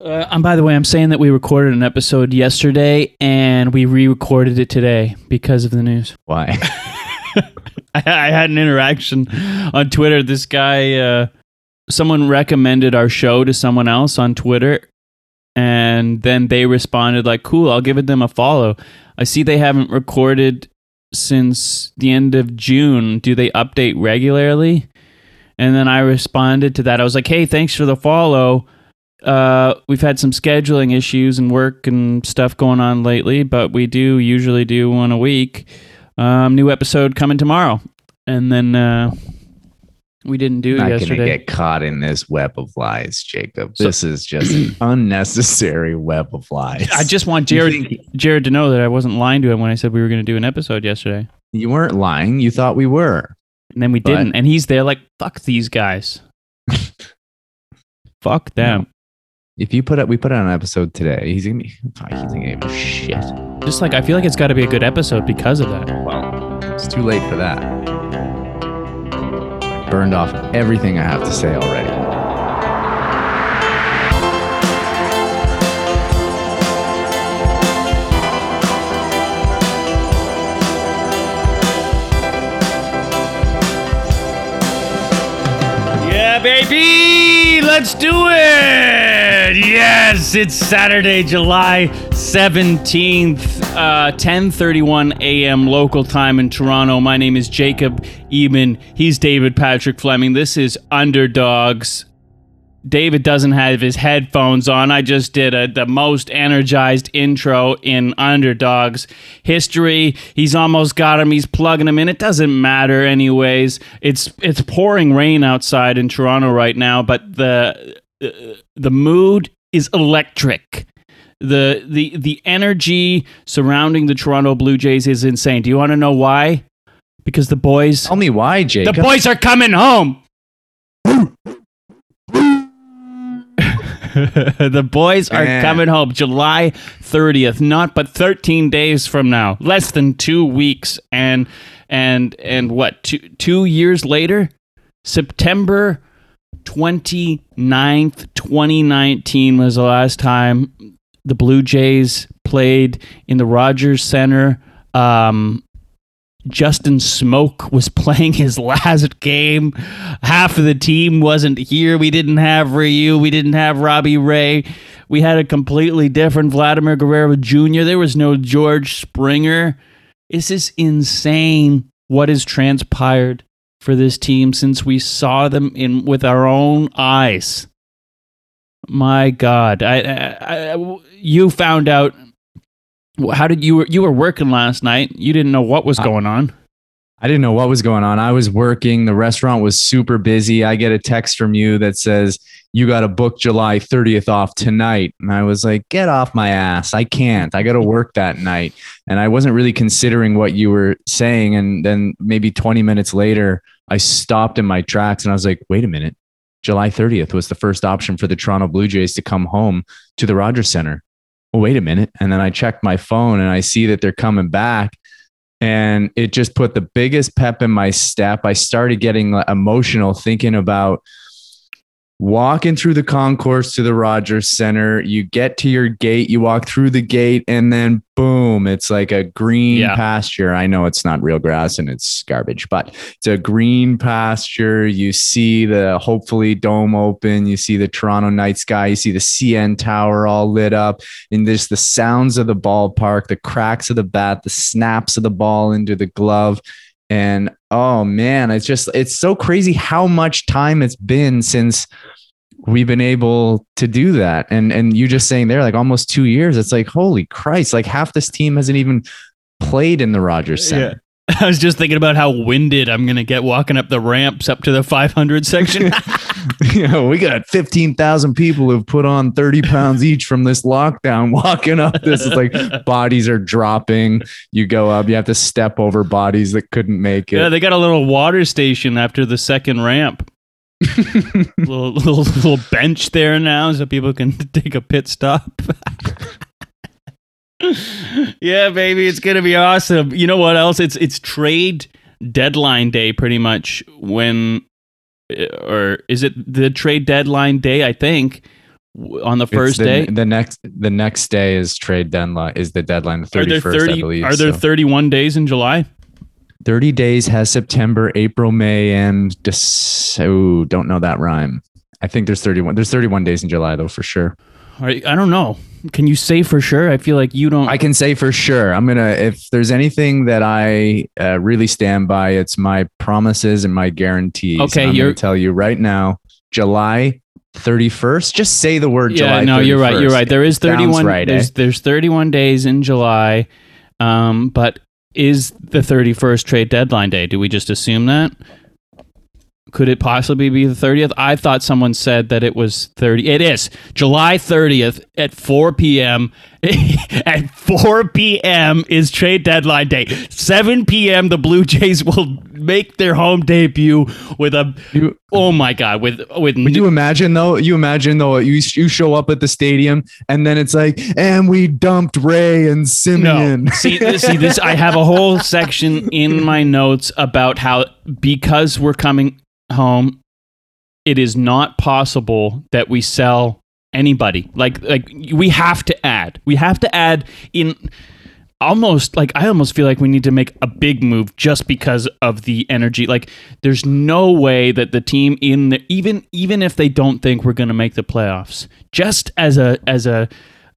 Uh, and by the way, I'm saying that we recorded an episode yesterday and we re-recorded it today because of the news. Why? I, I had an interaction on Twitter. This guy, uh, someone recommended our show to someone else on Twitter, and then they responded like, "Cool, I'll give them a follow." I see they haven't recorded since the end of June. Do they update regularly? And then I responded to that. I was like, "Hey, thanks for the follow." Uh, we've had some scheduling issues and work and stuff going on lately, but we do usually do one a week. Um, new episode coming tomorrow, and then uh, we didn't do it Not gonna yesterday. get caught in this web of lies, Jacob. This is just an unnecessary web of lies. I just want Jared Jared to know that I wasn't lying to him when I said we were going to do an episode yesterday, you weren't lying. You thought we were. and then we But- didn't. And he's there like, "Fuck these guys, fuck them." If you put up, we put out an episode today. He's gonna be. Oh, he's gonna give a shit. Just like I feel like it's got to be a good episode because of that. Well, it's too late for that. Burned off everything I have to say already. Yeah, baby, let's do it. Yes, it's Saturday, July 17th, uh 10:31 a.m. local time in Toronto. My name is Jacob Eben. He's David Patrick Fleming. This is Underdogs. David doesn't have his headphones on. I just did a, the most energized intro in Underdogs history. He's almost got him. He's plugging him in. It doesn't matter anyways. It's it's pouring rain outside in Toronto right now, but the uh, the mood is electric. The the the energy surrounding the Toronto Blue Jays is insane. Do you want to know why? Because the boys Tell me why, Jacob. the boys are coming home. the boys are Man. coming home July 30th, not but 13 days from now. Less than 2 weeks and and and what? 2 2 years later, September 29th, 2019 was the last time the Blue Jays played in the Rogers Center. Um Justin Smoak was playing his last game. Half of the team wasn't here. We didn't have Ryu. We didn't have Robbie Ray. We had a completely different Vladimir Guerrero Jr. There was no George Springer. This is insane what has transpired for this team since we saw them in with our own eyes. My God, I, I, I you found out. How did you you were working last night? You didn't know what was going on. I didn't know what was going on. I was working. The restaurant was super busy. I get a text from you that says you got to book July 30th off tonight. And I was like, get off my ass. I can't. I got to work that night. And I wasn't really considering what you were saying. And then maybe 20 minutes later, I stopped in my tracks and I was like, wait a minute. July 30th was the first option for the Toronto Blue Jays to come home to the Rogers Center. Well, wait a minute. And then I checked my phone and I see that they're coming back and it just put the biggest pep in my step. I started getting emotional thinking about walking through the concourse to the Rogers Center. You get to your gate, you walk through the gate, and then boom, it's like a green Yeah. pasture. I know it's not real grass and it's garbage, but it's a green pasture. You see the hopefully dome open, you see the Toronto night sky, you see the CN Tower all lit up, and there's the sounds of the ballpark, the cracks of the bat, the snaps of the ball into the glove. And oh man, it's just it's so crazy how much time it's been since we've been able to do that. And and you just saying there, like almost two years, it's like, holy Christ, like half this team hasn't even played in the Rogers Center. I was just thinking about how winded I'm going to get walking up the ramps up to the 500 section. you know, we got 15,000 people who've put on 30 pounds each from this lockdown walking up this. It's like bodies are dropping. You go up, you have to step over bodies that couldn't make it. yeah, it. they got a little water station after the second ramp. little, little little bench there now so people can take a pit stop. Yeah, baby, it's gonna be awesome. You know what else? It's it's trade deadline day, pretty much. When uh, or is it the trade deadline day? I think on the first the, day? the next the next day is trade deadline is the deadline the 31st 30 I believe. Are there so. 31 days in July? 30 days has September, April, May, and Dec- oh, don't know that rhyme. I think there's 31. There's 31 days in July though for sure. Or- I don't know. Can you say for sure? I feel like you don't. I can say for sure. I'm gonna. If there's anything that I uh, really stand by, it's my promises and my guarantees. Okay, And I'm gonna tell you right now, July 31st. Just say the word yeah, July. no, you're right. You're right. There is 31. right, eh? there's there's 31 days in July, um, but is the 31st trade deadline day? Do we just assume that? Could it possibly be the 30th? I thought someone said that it was 30. It is July 30th at 4 p.m. at 4 p.m. is trade deadline day. 7 p.m. the Blue Jays will make their home debut with a You- oh my god with with Would you imagine though? You imagine though you you show up at the stadium and then it's like, and we dumped Ray and Semien. No. See, see this. I have a whole section in my notes about how because we're coming home, it is not possible that we sell anybody. Like, like we have to add. We have to add in. Almost like I almost feel like we need to make a big move just because of the energy. Like, there's no way that the team in the even even if they don't think we're going to make the playoffs, just as a as a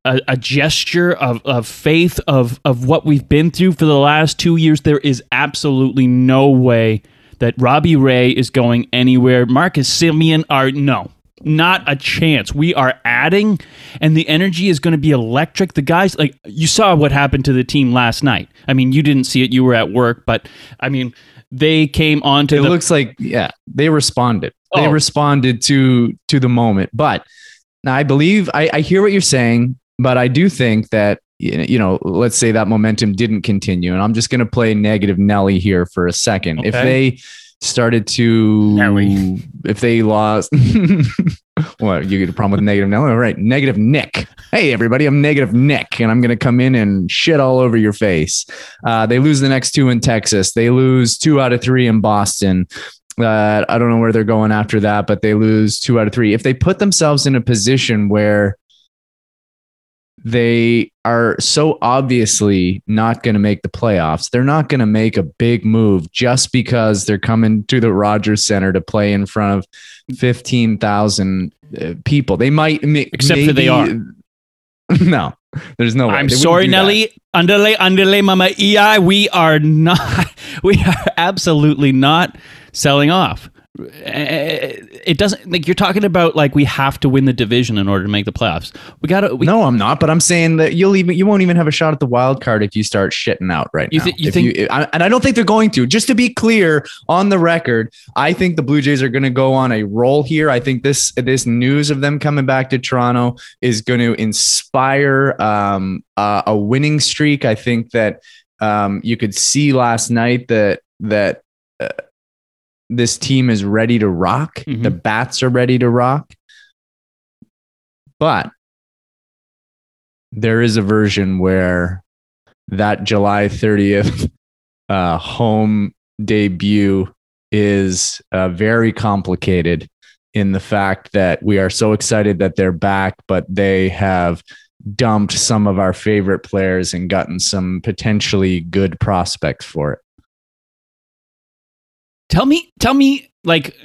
a, a gesture of, of faith of of what we've been through for the last two years. There is absolutely no way that Robbie Ray is going anywhere. Marcus Semien are no. Not a chance. We are adding, and the energy is going to be electric. The guys, like you saw what happened to the team last night. I mean, you didn't see it; you were at work, but I mean, they came onto it the. looks like yeah, they responded. They Oh. responded to to the moment. But now I believe I, I hear what you're saying, but I do think that you know, let's say that momentum didn't continue, and I'm just going to play negative Nelly here for a second. If they started to, Nelly. if they lost, what you get a problem with negative Nelly? All right, negative Nick. Hey everybody, I'm negative Nick, and I'm going to come in and shit all over your face. Uh, they lose the next two in Texas. They lose two out of three in Boston. Uh, I don't know where they're going after that, but they lose two out of three. If they put themselves in a position where they are so obviously not going to make the playoffs, they're not going to make a big move just because they're coming to the Rogers Center to play in front of 15,000 uh, people. They might, ma- Except for they are. No, there's no way. I'm They sorry, that. Nelly. Underlay, underlay, mama. EI, we are not, we are absolutely not selling off. Eh, It doesn't, like, you're talking about, like, we have to win the division in order to make the playoffs. We got to, we, no, I'm not. But I'm saying that you'll even you won't even have a shot at the wild card if you start shitting out right You now. you If think- I, and I don't think they're going to. Just to be clear on the record, I think the Blue Jays are going to go on a roll here. I think this this news of them coming back to Toronto is going to inspire um, uh, a winning streak. I think that um, you could see last night that that. Uh, this team is ready to rock. Mhm. The bats are ready to rock. But there is a version where that July 30th uh, home debut is uh, very complicated in the fact that we are so excited that they're back, but they have dumped some of our favorite players and gotten some potentially good prospects for it. Tell me, tell me, like,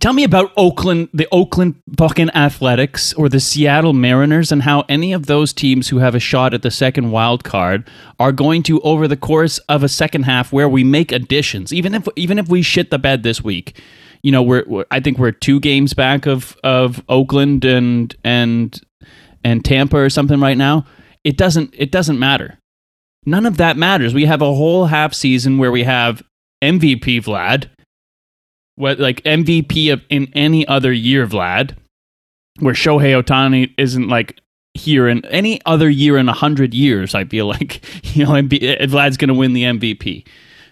tell me about Oakland, the Oakland fucking Athletics or the Seattle Mariners and how any of those teams who have a shot at the second wild card are going to, over the course of a second half where we make additions, even if, even if we shit the bed this week, you know, we're, we're I think we're two games back of, of Oakland and, and, and Tampa or something right now. It doesn't, it doesn't matter. None of that matters. We have a whole half season where we have MVP Vlad, what like MVP in any other year Vlad, where Shohei Ohtani isn't like here in any other year in a hundred years. I feel like you know MV, Vlad's going to win the MVP.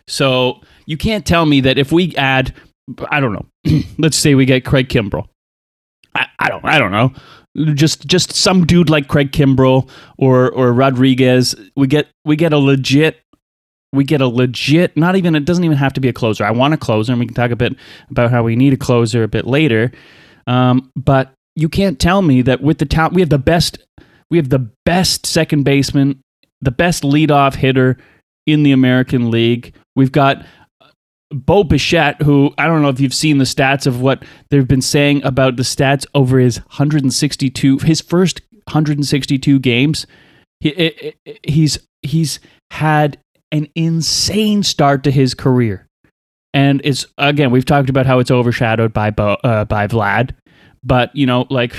So you can't tell me that if we add, I don't know, let's say we get Craig Kimbrel. I, I don't I don't know. Just just some dude like Craig Kimbrel or or Rodriguez. We get we get a legit we get a legit not even it doesn't even have to be a closer i want a closer and we can talk a bit about how we need a closer a bit later um, but you can't tell me that with the talent we have the best we have the best second baseman, the best leadoff hitter in the American League. We've got Bo Bichette, who I don't know if you've seen the stats of what they've been saying about the stats over his 162, his first 162 games. He, he's he's had an insane start to his career, and it's again we've talked about how it's overshadowed by Bo, uh, by Vlad, but you know like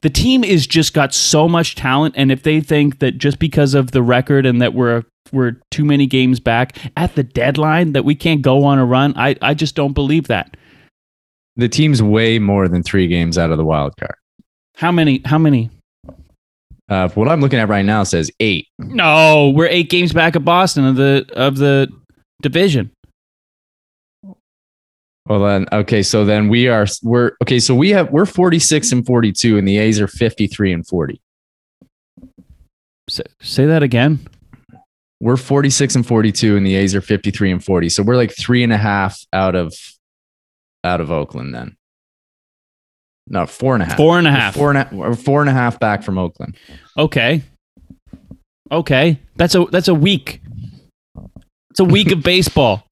the team is just got so much talent, and if they think that just because of the record and that we're we're too many games back at the deadline that we can't go on a run, I I just don't believe that. The team's way more than three games out of the wild card. How many? How many? Uh, what I'm looking at right now says eight. No, we're eight games back of Boston of the of the division. Well then, okay, so then we are we're okay. So we have we're 46 and 42, and the A's are 53 and 40. Say, say that again. We're 46 and 42, and the A's are 53 and 40. So we're like three and a half out of out of Oakland then. No, four and a half. Four and a half. Four and a, four and a half back from Oakland. Okay. Okay. That's a that's a week. It's a week of baseball.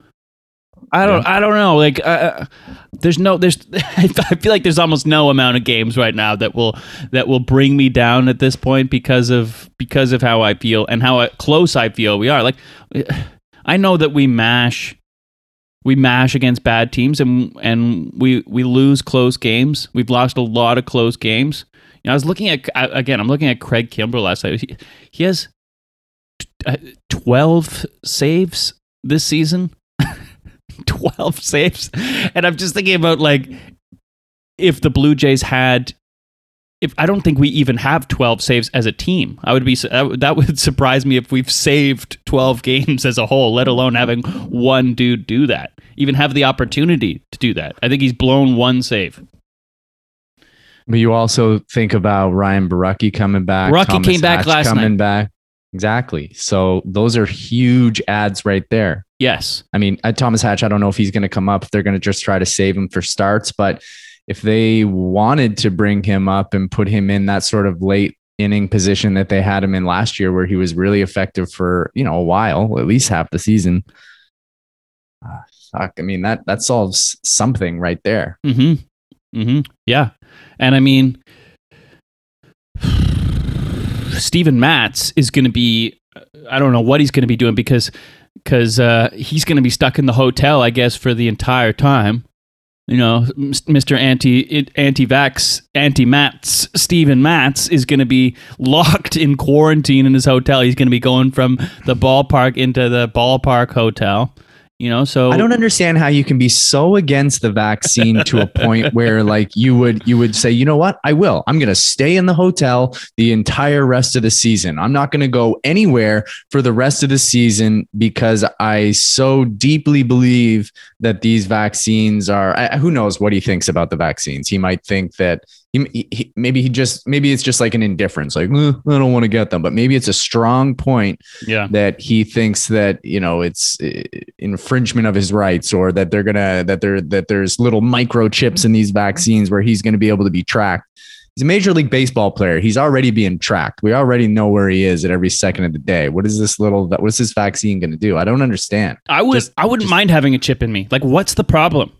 I don't Yeah. I don't know. Like uh, there's no there's I feel like there's almost no amount of games right now that will that will bring me down at this point because of because of how I feel and how close I feel we are. Like I know that we mash we mash against bad teams and and we we lose close games. We've lost a lot of close games. You know, I was looking at again. I'm looking at Craig Kimbrel last night. He, he has uh, 12 saves this season. 12 saves, and I'm just thinking about like if the Blue Jays had. If I don't think we even have 12 saves as a team, I would be that would- surprise me if we've saved 12 games as a whole, let alone having one dude do that. Even have the opportunity to do that. I think he's blown one save. But you also think about Ryan Borucki coming back. Thomas came back Hatch last coming night. back. Exactly. So those are huge ads right there. Yes. I mean, uh, Thomas Hatch, I don't know if he's going to come up, if they're going to just try to save him for starts, but if they wanted to bring him up and put him in that sort of late inning position that they had him in last year, where he was really effective for, you know, a while, at least half the season. Uh, fuck. I mean, that, that solves something right there. Mm-hmm. Mm-hmm. Yeah. And I mean, Steven Matz is going to be, I don't know what he's going to be doing because because uh, he's going to be stuck in the hotel, I guess, for the entire time. You know, Mr. Anti Anti Vax Anti Mats is going to be locked in quarantine in his hotel. He's going to be going from the ballpark into the ballpark hotel. You know, so I don't understand how you can be so against the vaccine to a point where like you would you would say, you know what, I will. I'm gonna stay in the hotel the entire rest of the season. I'm not gonna go anywhere for the rest of the season because I so deeply believe that these vaccines are I, who knows what he thinks about the vaccines. He might think that he, he maybe he just maybe it's just like an indifference, like "Eh, I don't want to get them, but maybe it's a strong point yeah. that he thinks that you know it's uh, infringement of his rights or that they're gonna that there that there's little microchips in these vaccines where he's going to be able to be tracked he's a major league baseball player he's already being tracked we already know where he is at every second of the day what is this little what is this vaccine going to do i don't understand I would Just- I wouldn't just- mind having a chip in me. Like what's the problem?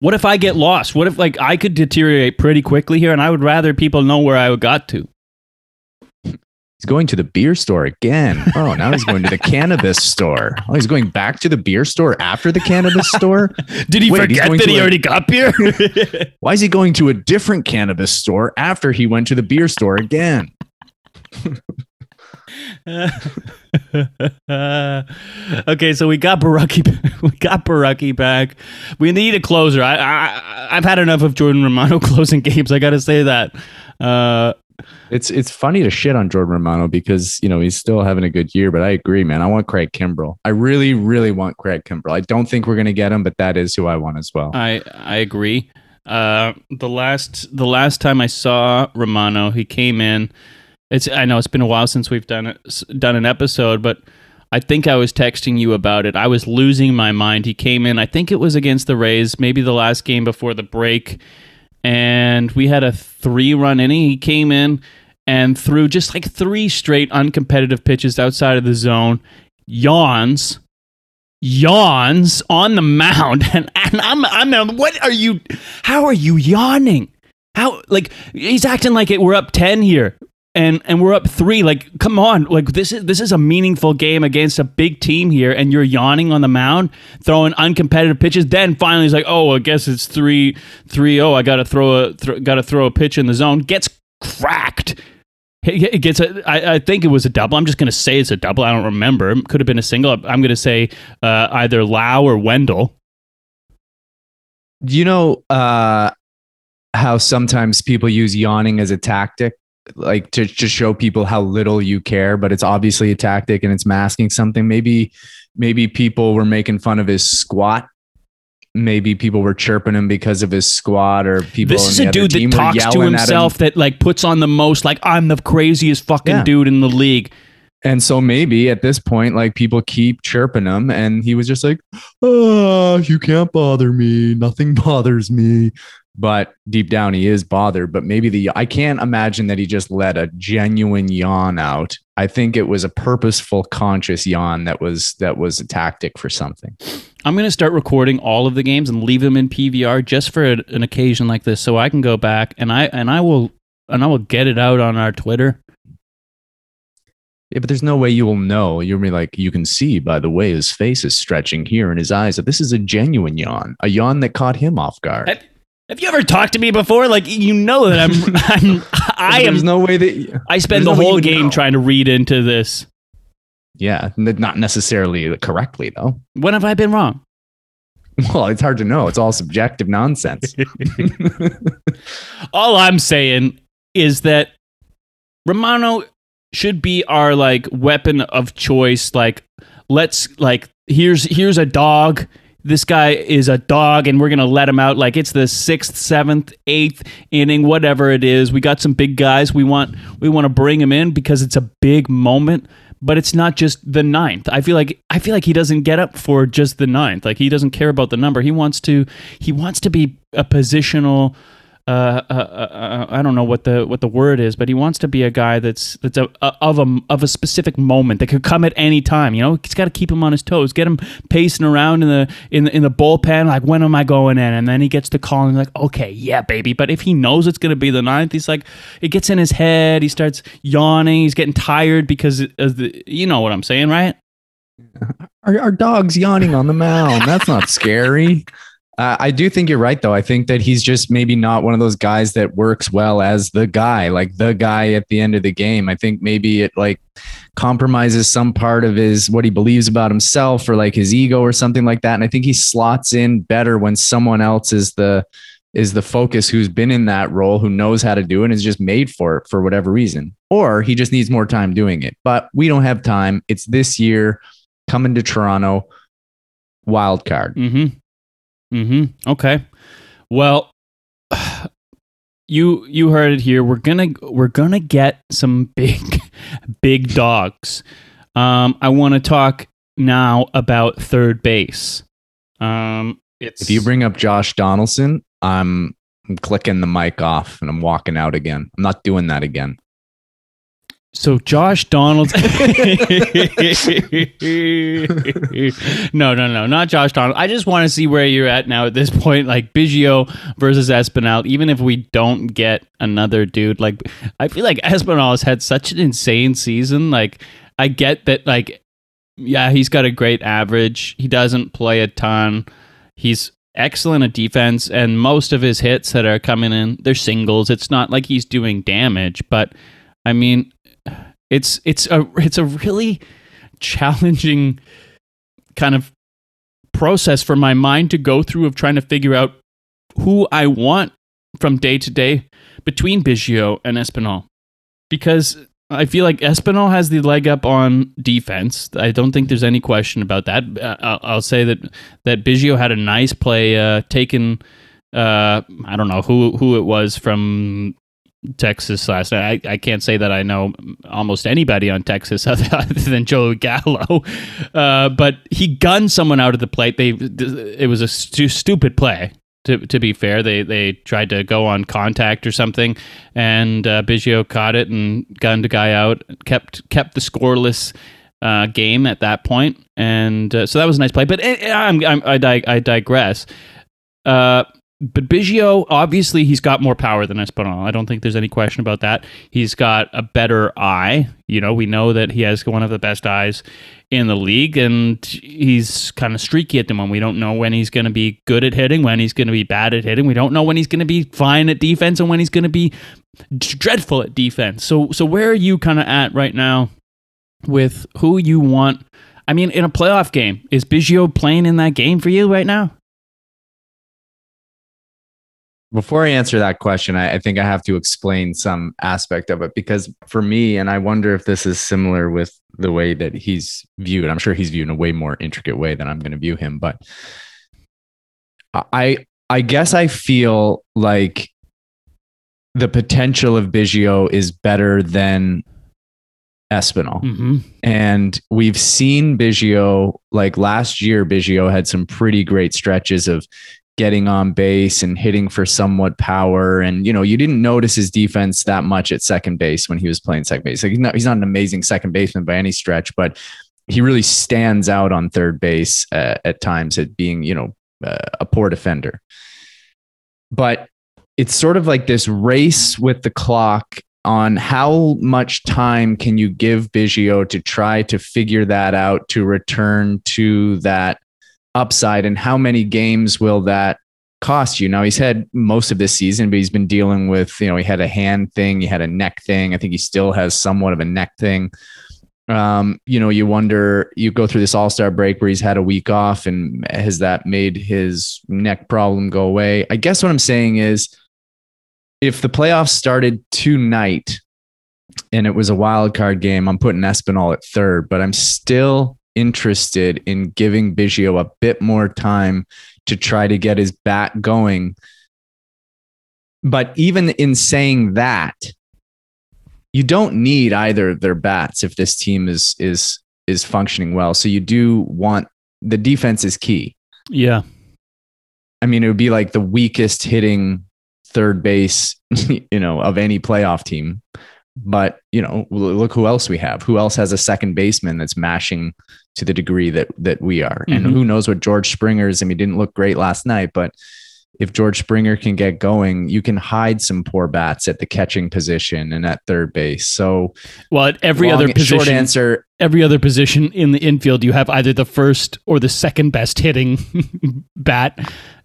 What if I get lost? What if like I could deteriorate pretty quickly here and I would rather people know where I got to. he's going to the beer store again oh now he's going to the cannabis store oh he's going back to the beer store after the cannabis store Did he Wait, forget that he a- already got beer? why is he going to a different cannabis store after he went to the beer store again okay, so we got Borucki. We got Borucki back. We need a closer. I, I I've had enough of Jordan Romano closing games. I got to say that. Uh, It's it's funny to shit on Jordan Romano because you know he's still having a good year, but I agree, man. I want Craig Kimbrel. I really, really want Craig Kimbrel. I don't think we're gonna get him, but that is who I want as well. I I agree. Uh, the last the last time I saw Romano, he came in. It's I know it's been a while since we've done it, done an episode, but I think I was texting you about it. I was losing my mind. He came in. I think it was against the Rays, maybe the last game before the break, and we had a three run inning. He came in and threw just like three straight uncompetitive pitches outside of the zone, yawns, yawns on the mound, and, and I'm I'm what are you? How are you yawning? How like he's acting like it? We're up ten here and and we're up three. Like, come on, like this is this is a meaningful game against a big team here, and you're yawning on the mound, throwing uncompetitive pitches. Then finally, he's like, oh, I guess it's three three oh. I gotta throw a th- gotta throw a pitch in the zone. Gets cracked. It gets a, I, I think it was a double. I'm just going to say it's a double. I don't remember. It could have been a single. I'm going to say uh, either Lowe or Wendle. Do you know uh, how sometimes people use yawning as a tactic? Like to, to show people how little you care but it's obviously a tactic and it's masking something. Maybe maybe people were making fun of his squat. Maybe people were chirping him because of his squat or people this is a dude that talks to himself that like puts on the most like i'm the craziest fucking yeah. dude in the league. And so maybe at this point like people keep chirping him and he was just like oh you can't bother me. Nothing bothers me but deep down he is bothered. But maybe the I can't imagine that he just let a genuine yawn out. I think it was a purposeful, conscious yawn that was that was a tactic for something. I'm going to start recording all of the games and leave them in PVR just for a, an occasion like this, so I can go back and I and I will and I will get it out on our Twitter. Yeah, but there's no way you will know. You'll be like, you can see by the way his face is stretching here and his eyes that this is a genuine yawn, a yawn that caught him off guard. I, have you ever talked to me before? Like you know that I'm, I'm I am. There's no way that I spend the no whole game know. trying to read into this. Yeah, not necessarily correctly though. When have I been wrong? Well, it's hard to know. It's all subjective nonsense. all I'm saying is that Romano should be our like weapon of choice. Like, let's like here's here's a dog this guy is a dog and we're going to let him out like it's the 6th, 7th, 8th inning, whatever it is. We got some big guys. We want we want to bring him in because it's a big moment, but it's not just the ninth. I feel like I feel like he doesn't get up for just the ninth. Like he doesn't care about the number. He wants to he wants to be a positional uh, uh, uh, I don't know what the what the word is, but he wants to be a guy that's that's a, a, of a of a specific moment that could come at any time. You know, he's got to keep him on his toes, get him pacing around in the in the, in the bullpen. Like, when am I going in? And then he gets the call and like, okay, yeah, baby. But if he knows it's going to be the ninth, he's like, it gets in his head. He starts yawning. He's getting tired because of the, you know what I'm saying, right? Our, our dog's yawning on the mound. That's not scary. Uh, I do think you're right, though. I think that he's just maybe not one of those guys that works well as the guy, like the guy at the end of the game. I think maybe it like compromises some part of his what he believes about himself or like his ego or something like that. And I think he slots in better when someone else is the is the focus who's been in that role, who knows how to do it and is just made for it for whatever reason. Or he just needs more time doing it. But we don't have time. It's this year coming to Toronto wild card. Mm-hmm. Mm-hmm. Okay. Well, you you heard it here. We're gonna we're gonna get some big big dogs. Um, I want to talk now about third base. Um, it's if you bring up Josh Donaldson, I'm, I'm clicking the mic off and I'm walking out again. I'm not doing that again. So Josh Donald. no, no, no, not Josh Donald. I just want to see where you're at now at this point, like Biggio versus Espinal. Even if we don't get another dude, like I feel like Espinal has had such an insane season. Like I get that, like yeah, he's got a great average. He doesn't play a ton. He's excellent at defense, and most of his hits that are coming in, they're singles. It's not like he's doing damage, but I mean, it's it's a it's a really challenging kind of process for my mind to go through of trying to figure out who I want from day to day between Biggio and Espinal. Because I feel like Espinal has the leg up on defense. I don't think there's any question about that. Uh, I'll say that that Biggio had a nice play uh, taken. Uh, I don't know who who it was from Texas last night. I, I can't say that I know almost anybody on Texas other, than Joe Gallo, uh, but he gunned someone out of the plate. They it was a stu- stupid play. To, to be fair, they they tried to go on contact or something, and uh, Biggio caught it and gunned a guy out. kept kept the scoreless uh, game at that point, and uh, so that was a nice play. But eh, eh, I'm, I'm, I, dig- I digress. Uh, but Biggio, obviously, he's got more power than Espinal. I don't think there's any question about that. He's got a better eye. You know, we know that he has one of the best eyes in the league, and he's kind of streaky at the moment. We don't know when he's going to be good at hitting, when he's going to be bad at hitting. We don't know when he's going to be fine at defense and when he's going to be dreadful at defense. So, so where are you kind of at right now with who you want? I mean, in a playoff game, is Biggio playing in that game for you right now? Before I answer that question, I, I, think I have to explain some aspect of it because for me, and I wonder if this is similar with the way that he's viewed. I'm sure he's viewed in a way more intricate way than I'm going to view him, but I I guess I feel like the potential of Biggio is better than Espinal. Mm-hmm. And we've seen Biggio, like last year, Biggio had some pretty great stretches of getting on base and hitting for somewhat power. And, you know, you didn't notice his defense that much at second base when he was playing second base. Like he's not, he's not an amazing second baseman by any stretch, but he really stands out on third base uh, at times at being, you know, uh, a poor defender. But it's sort of like this race with the clock on how much time can you give Biggio to try to figure that out to return to that upside and how many games will that cost you? Now he's had most of this season, but he's been dealing with, you know, he had a hand thing, he had a neck thing. I think he still has somewhat of a neck thing. Um, you know, you wonder, you go through this all star break where he's had a week off and has that made his neck problem go away? I guess what I'm saying is if the playoffs started tonight and it was a wild card game, I'm putting Espinal at third, but I'm still interested in giving Biggio a bit more time to try to get his bat going. But even in saying that, you don't need either of their bats if this team is is is functioning well. So you do want the defense is key. Yeah. I mean, it would be like the weakest hitting third base, you know, of any playoff team. But, you know, look who else we have. Who else has a second baseman that's mashing to the degree that that we are. Mm-hmm. And who knows what George Springer's, I mean, he didn't look great last night, but if George Springer can get going, you can hide some poor bats at the catching position and at third base. So, well, at every long, other position, short answer, every other position in the infield, you have either the first or the second best hitting bat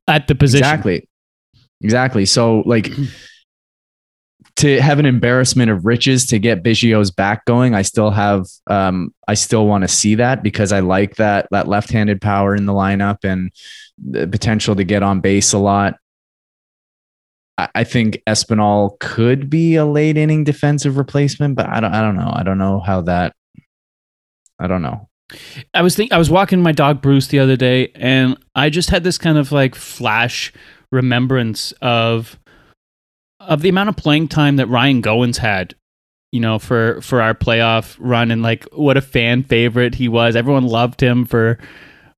at the position. Exactly, exactly. So, like. to have an embarrassment of riches to get Biggio's back going. I still have, um, I still want to see that because I like that that left-handed power in the lineup and the potential to get on base a lot. I, I think Espinal could be a late inning defensive replacement, but I don't, I don't know. I don't know how that. I don't know. I was think I was walking my dog Bruce the other day, and I just had this kind of like flash remembrance of of the amount of playing time that Ryan Goins had, you know, for for our playoff run, and like what a fan favorite he was. Everyone loved him for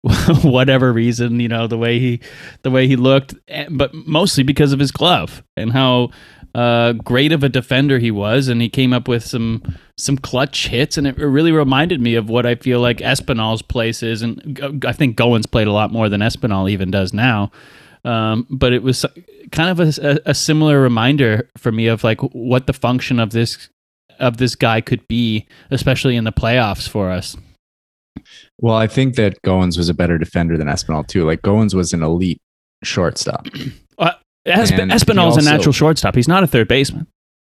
whatever reason, you know, the way he the way he looked, eh, but mostly because of his glove and how uh, great of a defender he was, and he came up with some some clutch hits, and it really reminded me of what I feel like Espinal's place is, and I think Goins played a lot more than Espinal even does now. Um, but it was kind of a, a, similar reminder for me of like what the function of this of this guy could be, especially in the playoffs for us. Well, I think that Goins was a better defender than Espinal too. Like Goins was an elite shortstop. Uh, Esp- Espinal's also, a natural shortstop. He's not a third baseman.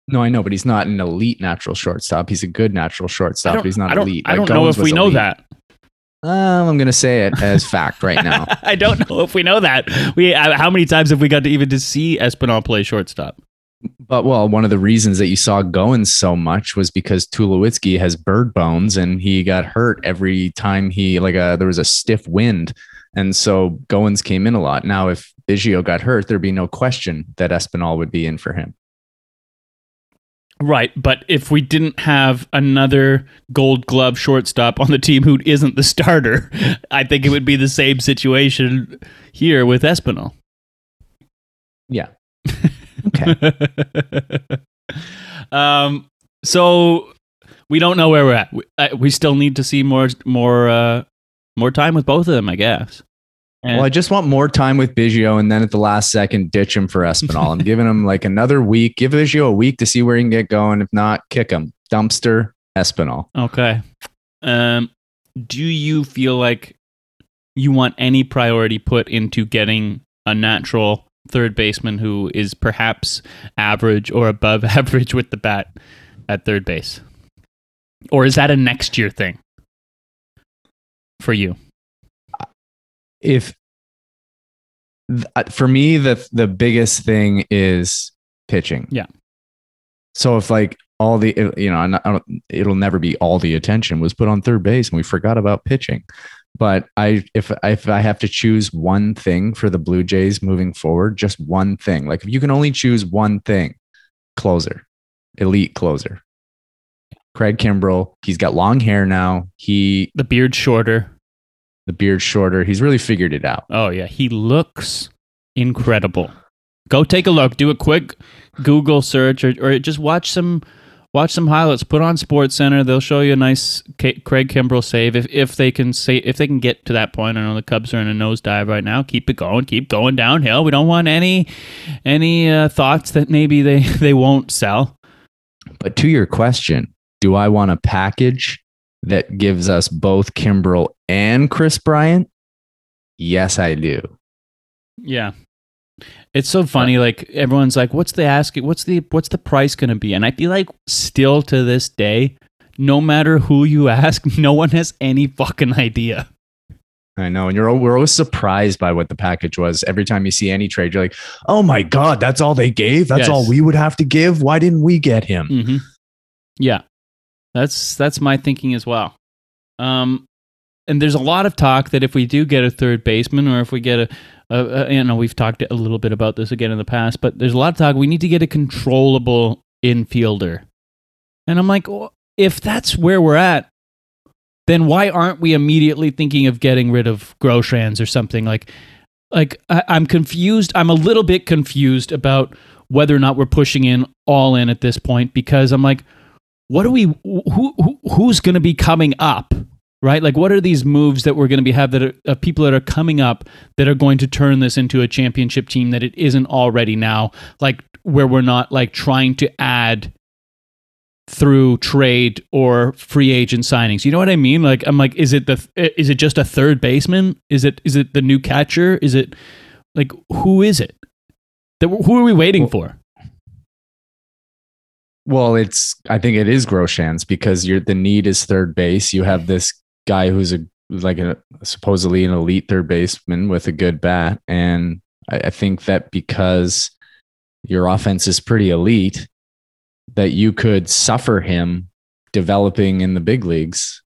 No, I know, but he's not an elite natural shortstop. He's a good natural shortstop. He's not I elite. I don't know if we know that. Um, I'm going to say it as fact right now. I don't know if we know that. We uh, how many times have we got to even to see Espinal play shortstop? But well, one of the reasons that you saw going so much was because Tulowitzki has bird bones and he got hurt every time he like a uh, there was a stiff wind, and so Goins came in a lot. Now, if Biggio got hurt, there'd be no question that Espinal would be in for him. Right, but if we didn't have another gold glove shortstop on the team who isn't the starter, I think it would be the same situation here with Espinal. Yeah. Okay. um. So we don't know where we're at. We, uh, we still need to see more more uh more time with both of them, I guess. Well, I just want more time with Biggio and then at the last second ditch him for Espinal. I'm giving him like another week. Give Biggio a week to see where he can get going. If not, kick him. Dumpster, Espinal. Okay. Um, do you feel like you want any priority put into getting a natural third baseman who is perhaps average or above average with the bat at third base? Or is that a next year thing for you? If uh, for me, the the biggest thing is pitching. Yeah. So if like all the you know, not- I don't, it'll never be all the attention was put on third base, and we forgot about pitching. But I, if if I have to choose one thing for the Blue Jays moving forward, just one thing. Like if you can only choose one thing, closer, elite closer. Craig Kimbrel, he's got long hair now. He The beard shorter. The beard shorter. He's really figured it out. Oh yeah, he looks incredible. Go take a look. Do a quick Google search or, or just watch some watch some highlights. Put on Sports Center. They'll show you a nice K- Craig Kimbrel save if if they can say if they can get to that point. I know the Cubs are in a nosedive right now. Keep it going. Keep going downhill. We don't want any any uh, thoughts that maybe they they won't sell. But to your question, do I want a package that gives us both Kimbrel and Kris Bryant? Yes, I do. Yeah. It's so funny. Like everyone's like, "What's the ask? What's the what's the price going to be?" And I feel like still to this day, no matter who you ask, no one has any fucking idea. I know. And you're we're always surprised by what the package was. Every time you see any trade, you're like, oh my God, that's all they gave? That's Yes. all we would have to give? Why didn't we get him? hmm Yeah, that's that's my thinking as well. Um, and there's a lot of talk that if we do get a third baseman, or if we get a, a, a you know, we've talked a little bit about this again in the past, but there's a lot of talk. We need to get a controllable infielder, and I'm like, well, if that's where we're at, then why aren't we immediately thinking of getting rid of Groshans or something like? Like I, I'm confused. I'm a little bit confused about whether or not we're pushing in all in at this point because I'm like, what are we? Who, who who's going to be coming up? Right? Like, what are these moves that we're going to be have that are uh, people that are coming up that are going to turn this into a championship team that it isn't already now? Like, where we're not like trying to add through trade or free agent signings. You know what I mean? Like, I'm like, is it the is it just a third baseman? Is it is it the new catcher? Is it like who is it? That who are we waiting Well- for? Well, it's I think it is Groshans because you're the need is third base. You have this guy who's a like a supposedly an elite third baseman with a good bat, and I, I think that because your offense is pretty elite, that you could suffer him developing in the big leagues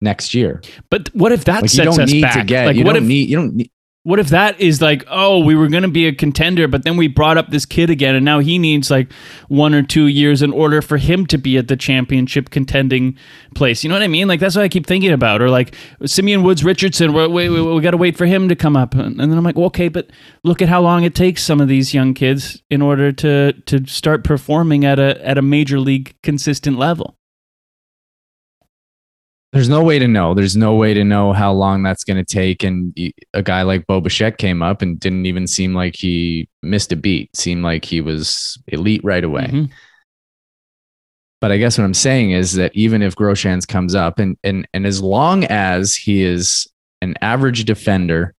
next year. But what if that Like you sets don't us need back? to get like, you what don't if need you don't need what if that is like, oh, we were going to be a contender, but then we brought up this kid again, and now he needs like one or two years in order for him to be at the championship contending place. You know what I mean? Like that's what I keep thinking about. Or like Simeon Woods Richardson, we, we, we, we got to wait for him to come up, and then I'm like, well, okay, but look at how long it takes some of these young kids in order to to start performing at a at a major league consistent level. There's no way to know. There's no way to know how long that's going to take. And a guy like Bo Bichette came up and didn't even seem like he missed a beat. Seemed like he was elite right away. Mhm. But I guess what I'm saying is that even if Groshans comes up and and and as long as he is an average defender,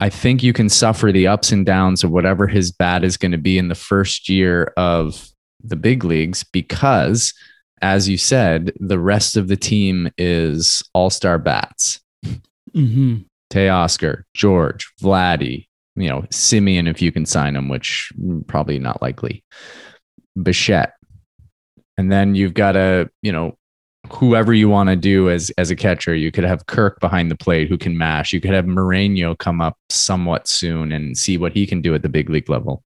I think you can suffer the ups and downs of whatever his bat is going to be in the first year of the big leagues because as you said, the rest of the team is all-star bats. Mhm. Teoscar, George, Vladdy, you know, Semien if you can sign him, which probably not likely. Bichette. And then you've got a, you know, whoever you want to do as as a catcher. You could have Kirk behind the plate who can mash. You could have Moreno come up somewhat soon and see what he can do at the big league level.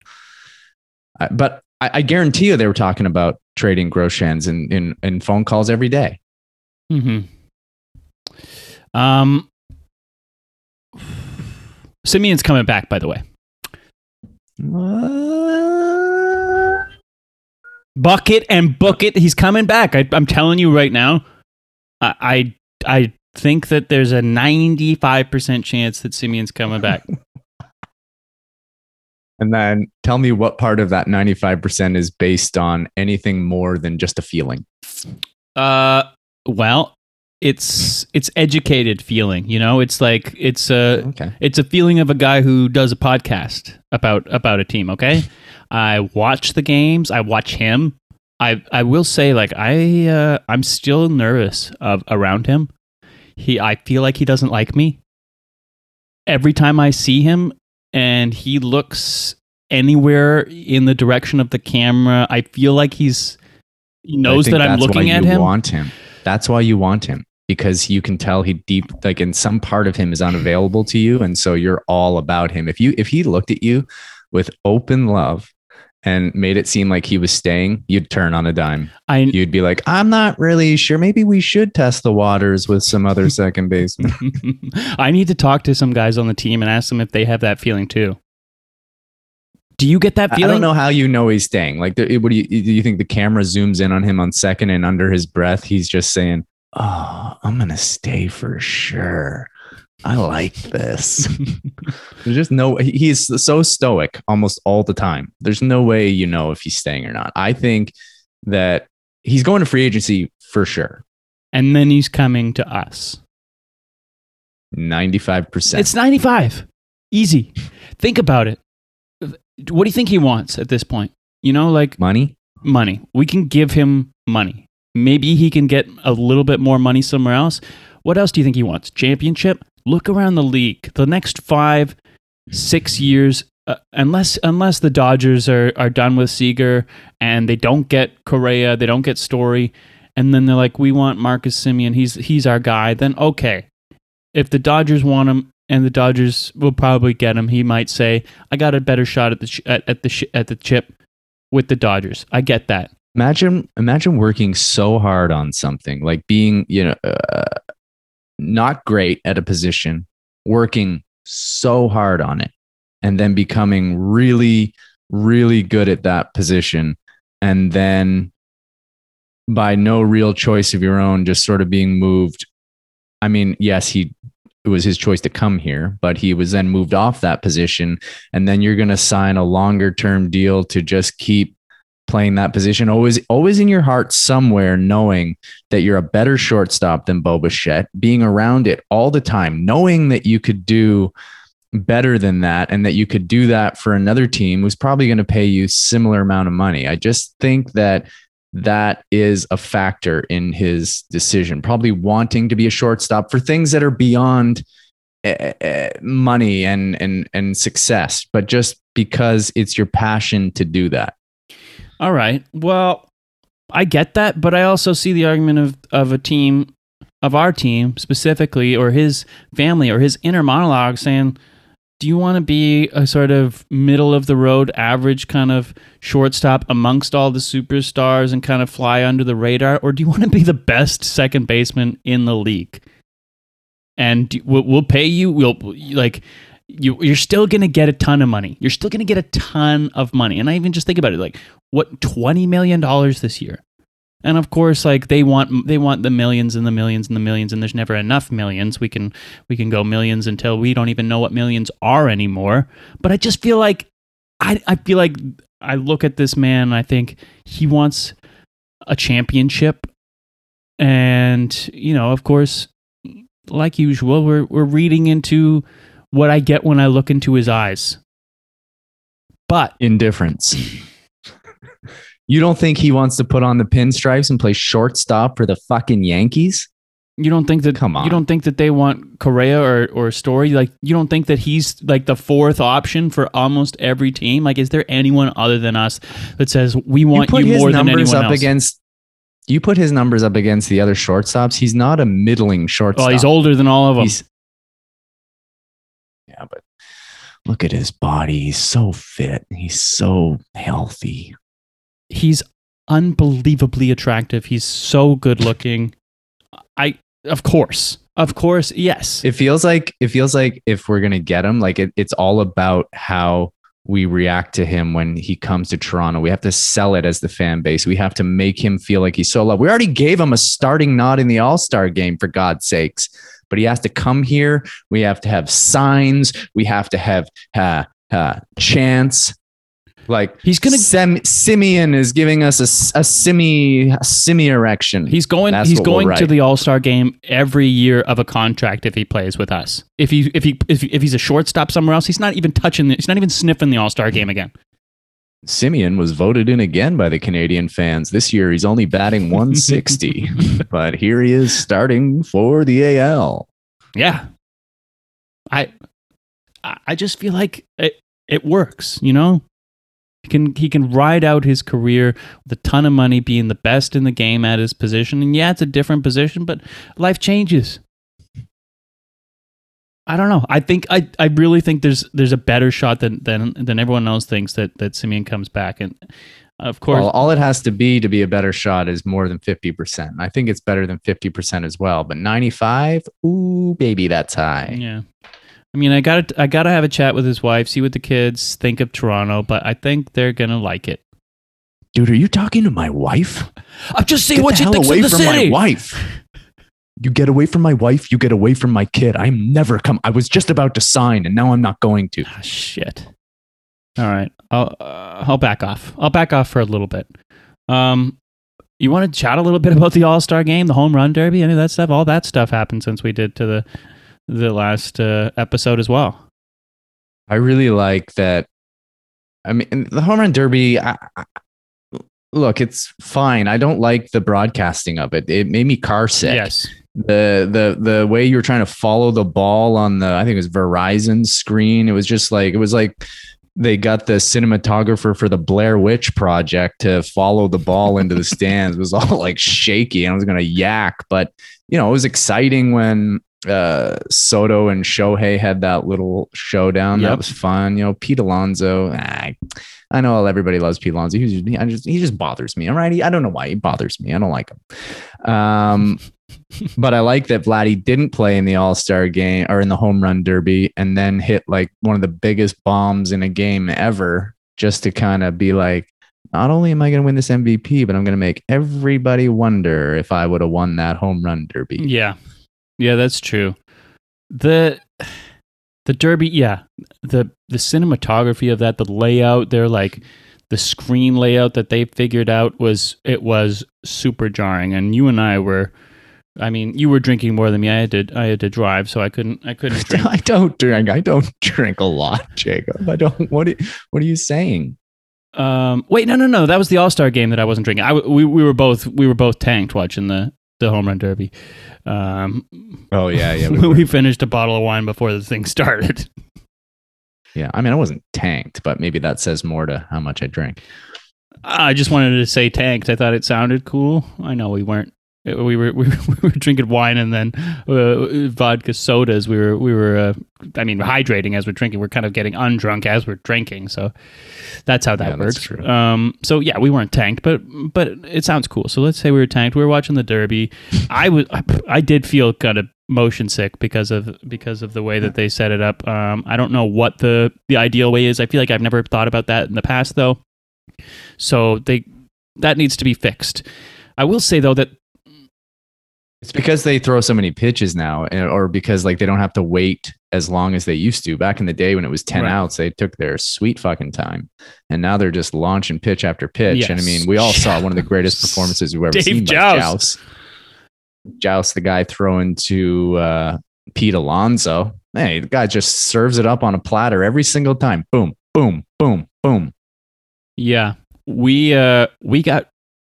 Uh, but I, I guarantee you they were talking about trading Groshans in, in in phone calls every day. hmm Um, Semien's coming back, by the way. Bucket and bucket. He's coming back. I, I'm telling you right now. I, I I think that there's a 95% chance that Semien's coming back. And then tell me what part of that 95% is based on anything more than just a feeling. Uh, well, it's it's educated feeling. You know, it's like it's a Okay. it's a feeling of a guy who does a podcast about about a team. Okay, I watch the games. I watch him. I I will say like I uh, I'm still nervous of around him. He I feel like he doesn't like me. Every time I see him and he looks anywhere in the direction of the camera, I feel like he's he knows that I'm that's looking why at you him. Want him. That's why you want him because you can tell he deep like in some part of him is unavailable to you, and so you're all about him. If you if he looked at you with open love and made it seem like he was staying, you'd turn on a dime. I You'd be like, I'm not really sure. Maybe we should test the waters with some other second baseman. I need to talk to some guys on the team and ask them if they have that feeling too. Do you get that feeling? I don't know how you know he's staying. Like, what do you do? You think the camera zooms in on him on second, and under his breath, he's just saying, "Oh, I'm gonna stay for sure. I like this." There's just no, he's so stoic almost all the time. There's no way you know if he's staying or not. I think that he's going to free agency for sure. and then he's coming to us. Ninety-five percent. It's 95. Easy. Think about it. What do you think he wants at this point? You know, like money. money. We can give him money. Maybe he can get a little bit more money somewhere else. What else do you think he wants? Championship? Look around the league. The next five, six years, uh, unless unless the Dodgers are, are done with Seager and they don't get Correa, they don't get Story, and then they're like, we want Marcus Semien. He's he's our guy. Then okay, if the Dodgers want him and the Dodgers will probably get him, he might say, I got a better shot at the sh- at, at the sh- at the chip with the Dodgers. I get that. Imagine, imagine working so hard on something like being, you know, uh, not great at a position, working so hard on it, and then becoming really, really good at that position, and then by no real choice of your own, just sort of being moved. I mean, yes, he it was his choice to come here, but he was then moved off that position, and then you're going to sign a longer term deal to just keep playing that position, always always in your heart somewhere, knowing that you're a better shortstop than Bo Bichette, being around it all the time, knowing that you could do better than that and that you could do that for another team who's probably going to pay you similar amount of money. I just think that that is a factor in his decision, probably wanting to be a shortstop for things that are beyond uh, uh, money and and and success, but just because it's your passion to do that. All right. Well, I get that, but I also see the argument of, of a team, of our team specifically, or his family, or his inner monologue saying, Do you want to be a sort of middle of the road, average kind of shortstop amongst all the superstars and kind of fly under the radar? Or do you want to be the best second baseman in the league? And we'll, we'll pay you, we'll like, you, you're still going to get a ton of money. You're still going to get a ton of money. And I even just think about it like, what, $20 million this year? And of course, like they want they want the millions and the millions and the millions, and there's never enough millions. We can we can go millions until we don't even know what millions are anymore. But I just feel like I I feel like I look at this man and I think he wants a championship. And, you know, of course, like usual, we're we're reading into what I get when I look into his eyes. But Indifference. You don't think he wants to put on the pinstripes and play shortstop for the fucking Yankees? you don't think that Come on. you don't think that they want Correa or or Story like you don't think that he's like the fourth option for almost every team like is there anyone other than us that says we want you, put his more than numbers anyone up else? against you put his numbers up against the other shortstops. He's not a middling shortstop. well, he's older than all of them. He's- yeah, but look at his body. He's so fit. He's so healthy. He's unbelievably attractive. He's so good looking. I of course. Of course, yes. It feels like it feels like if we're gonna get him, like it, it's all about how we react to him when he comes to Toronto. We have to sell it as the fan base. We have to make him feel like he's so loved. We already gave him a starting nod in the All Star game, for God's sakes. But he has to come here. We have to have signs. We have to have uh, uh, chants. Like He's gonna- Sem- Semien is giving us a, a simi a simi erection. He's going. That's he's going to the All Star game every year of a contract if he plays with us. If he if he if, if he's a shortstop somewhere else, he's not even touching. The, he's not even sniffing the All Star game again. Semien was voted in again by the Canadian fans. This year he's only batting 160, but here he is starting for the AL. Yeah, I I I just feel like it it works. You know, he can he can ride out his career with a ton of money, being the best in the game at his position. And yeah, it's a different position, but life changes. I don't know. I think I, I really think there's there's a better shot than than than everyone else thinks that that Semien comes back and uh, of course Well, all it has to be to be a better shot is more than 50%. I think it's better than 50% as well, but 95, ooh, baby, that's high. Yeah. I mean, I got to I got to have a chat with his wife, see what the kids think of Toronto, but I think they're going to like it. Dude, are you talking to my wife? I'm just seeing Get what the thinks away of the from city. my wife. You get away from my wife, you get away from my kid. I'm never come. I was just about to sign and now I'm not going to. Ah, shit. All right. I'll uh, I'll back off. I'll back off for a little bit. Um you want to chat a little bit about the All-Star game, the home run derby, any of that stuff? All that stuff happened since we did to the the last uh, episode as well. I really like that. I mean, the home run derby. I, I, look, it's fine. I don't like the broadcasting of it. It made me car sick. Yes. The the the way you were trying to follow the ball on the I think it was Verizon screen. It was just like it was like they got the cinematographer for the Blair Witch project to follow the ball into the stands. It was all like shaky, and I was gonna yak, but you know it was exciting when uh Soto and Shohei had that little showdown. Yep. That was fun. You know, Pete Alonso. I, I know everybody loves Pete Alonso. He just, I just he just bothers me. All right. He, I don't know why he bothers me. I don't like him. Um but I like that Vladdy didn't play in the All Star game or in the home run derby and then hit like one of the biggest bombs in a game ever just to kind of be like, not only am I going to win this MVP, but I'm going to make everybody wonder if I would have won that home run derby. Yeah. Yeah, that's true. The the derby, yeah. The the cinematography of that, the layout, they're like the screen layout that they figured out was it was super jarring and you and I were I mean, you were drinking more than me. I had to I had to drive, so I couldn't I couldn't drink. I don't drink. I don't drink a lot, Jacob. I don't. What? are- What are you saying? Um, wait, no, no, no. That was the All Star game that I wasn't drinking. I we, we were both we were both tanked watching the the home run derby. Um, Oh yeah, yeah, we, we finished a bottle of wine before the thing started. yeah. I mean, I wasn't tanked, but maybe that says more to how much I drank. I just wanted to say tanked. I thought it sounded cool. I know we weren't. We were we were, drinking wine and then uh, vodka sodas. We were we were uh, I mean hydrating as we're drinking. We're kind of getting undrunk as we're drinking. So that's how that Yeah, that's works. true. Um, so yeah, we weren't tanked, but but it sounds cool. So let's say we were tanked. We were watching the Derby. I was I, I did feel kind of motion sick because of because of the way that they set it up. Um, I don't know what the the ideal way is. I feel like I've never thought about that in the past though. So they that needs to be fixed. I will say though that It's because they throw so many pitches now, and- or because like they don't have to wait as long as they used to. Back in the day when it was ten Right. outs, they took their sweet fucking time, and now they're just launching pitch after pitch. And I mean, we all saw one of the greatest performances we've ever Dave seen. Jauss, Jauss, the guy throwing to uh, Pete Alonso. Hey, the guy just serves it up on a platter every single time. Boom, boom, boom, boom. yeah, we uh we got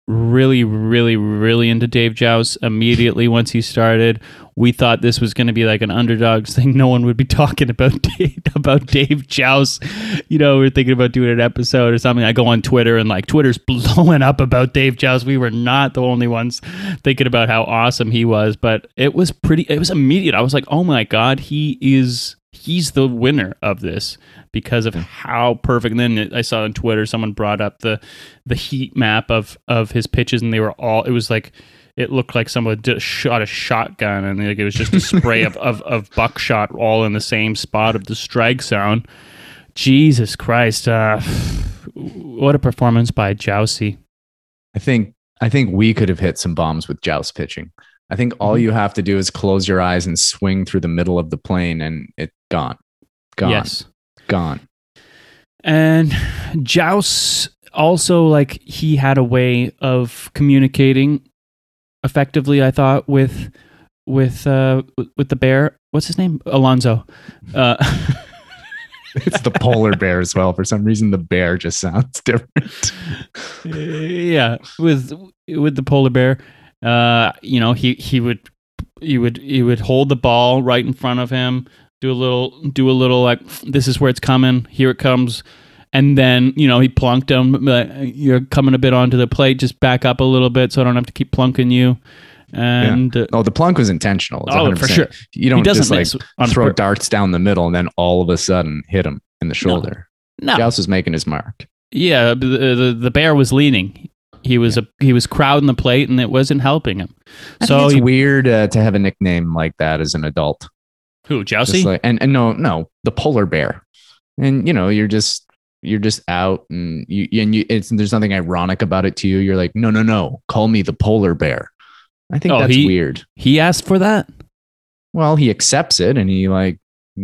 really really really into Dave Jauss immediately once he started. We thought this was going to be like an underdogs thing. No one would be talking about Dave, about Dave Jauss. You know, we are thinking about doing an episode or something. I go on Twitter and like Twitter's blowing up about Dave Jauss. We were not the only ones thinking about how awesome he was, but it was pretty. It was immediate. I was like, oh my god, he is. He's the winner of this because of how perfect. And then I saw on Twitter someone brought up the the heat map of of his pitches, and they were all. It was like it looked like someone just shot a shotgun, and like it was just a spray of, of of buckshot all in the same spot of the strike zone. Jesus Christ. Uh, what a performance by Jousey. I think I think we could have hit some bombs with Jauss pitching. I think all Mhm. you have to do is close your eyes and swing through the middle of the plane and it gone. Gone. Yes. Gone. And Jauss also like he had a way of communicating effectively, I thought, with with uh with the bear. What's his name? Alonso. Uh It's the polar bear as well. For some reason the bear just sounds different. yeah, with with the polar bear, uh, you know, he he would he would he would hold the ball right in front of him, do a little do a little like this is where it's coming, here it comes, and then you know he plunked him. You're coming a bit onto the plate, just back up a little bit so I don't have to keep plunking you. And uh, Oh, the plunk was intentional. It's oh, for 100%. sure, You don't he doesn't just like throw darts down the middle and then all of a sudden hit him in the shoulder. No, Jauss was making his mark. yeah, the, the the bear was leaning. He was a he was crowding the plate, and it wasn't helping him. I so it's he, weird uh, to have a nickname like that as an adult. who Jousey? like, and, and no, no, the polar bear. And you know, you're just you're just out and you and you it's there's nothing ironic about it to you. You're like, no, no, no, call me the polar bear. I think Oh, that's he- weird. he asked for that. Well, he accepts it and he like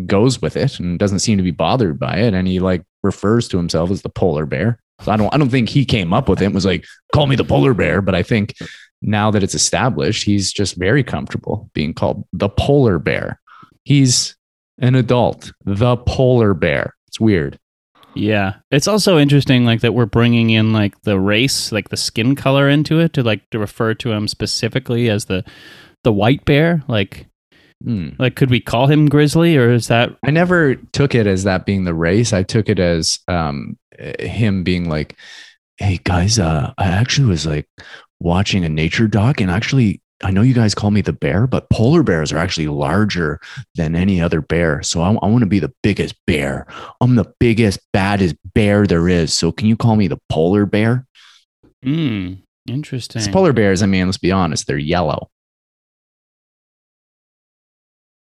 goes with it and doesn't seem to be bothered by it. And he like refers to himself as the polar bear. So I don't I don't think he came up with it was like, call me the polar bear. But I think now that it's established, he's just very comfortable being called the polar bear. He's an adult, the polar bear. It's weird. Yeah. It's also interesting like that we're bringing in like the race, like the skin color into it to like to refer to him specifically as the the white bear. Like Hmm. like could we call him grizzly or is that I never took it as that being the race. I took it as um, eh, him being like, "Hey guys, uh, I actually was like watching a nature doc, and actually, I know you guys call me the bear, but polar bears are actually larger than any other bear. So I, I want to be the biggest bear. I'm the biggest, baddest bear there is. So can you call me the polar bear? Hmm. Interesting. 'Cause polar bears, I mean, let's be honest, they're yellow.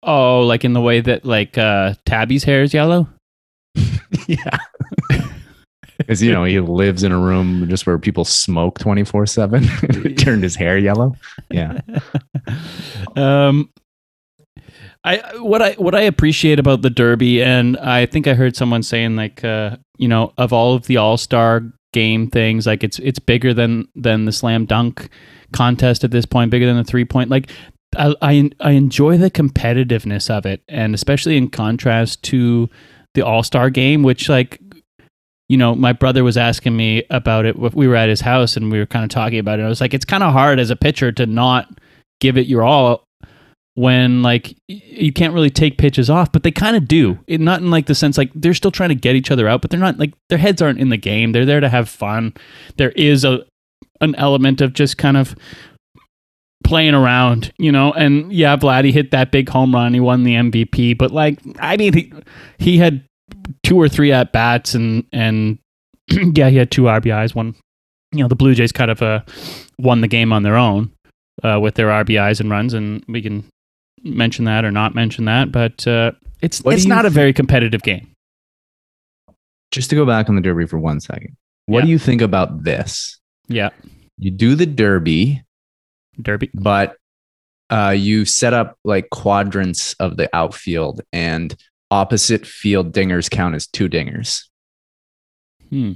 Oh, like in the way that like uh Tabby's hair is yellow? yeah." Because you know he lives in a room just where people smoke twenty four seven. Turned his hair yellow. Yeah. um I what I what I appreciate about the Derby, and I think I heard someone saying like, uh, you know, of all of the All Star game things, like it's it's bigger than than the slam dunk contest at this point, bigger than the three point. Like, I I, enjoy the competitiveness of it, and especially in contrast to the All Star game, which like. You know, my brother was asking me about it. We were at his house and we were kind of talking about it. I was like, it's kind of hard as a pitcher to not give it your all when like you can't really take pitches off but they kind of do it, not in like the sense like they're still trying to get each other out but they're not like their heads aren't in the game they're there to have fun there is a an element of just kind of playing around you know and yeah Vladdy hit that big home run he won the MVP but like I mean he, he had two or three at bats and and yeah he had two RBIs one you know the Blue Jays kind of uh won the game on their own uh, with their RBIs and runs, and we can mention that or not mention that. But uh, it's What it's not a very competitive game. Just to go back on the derby for one second. What Yeah. do you think about this? Yeah, You do the derby, Derby. but uh, you set up like quadrants of the outfield, and opposite field dingers count as two dingers. Hmm.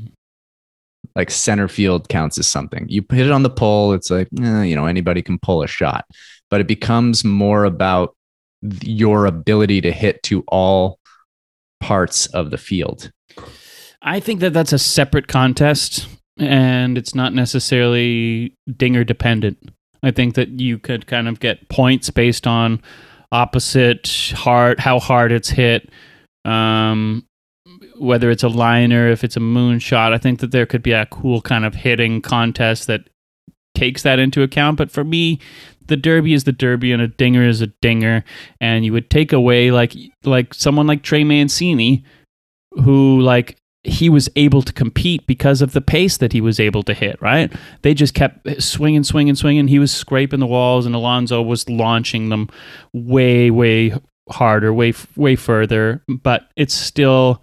Like center field counts as something. You hit it on the pole, it's like, eh, you know, anybody can pull a shot, but it becomes more about your ability to hit to all parts of the field. I think that that's a separate contest, and it's not necessarily dinger dependent. I think that you could kind of get points based on opposite hard, how hard it's hit, um, whether it's a liner, if it's a moonshot. I think that there could be a cool kind of hitting contest that takes that into account. But for me, the derby is the derby, and a dinger is a dinger. And you would take away like like someone like Trey Mancini, who like he was able to compete because of the pace that he was able to hit, right? They just kept swinging, swinging, swinging. He was scraping the walls, and Alonso was launching them way, way harder, way, way further. But it's still,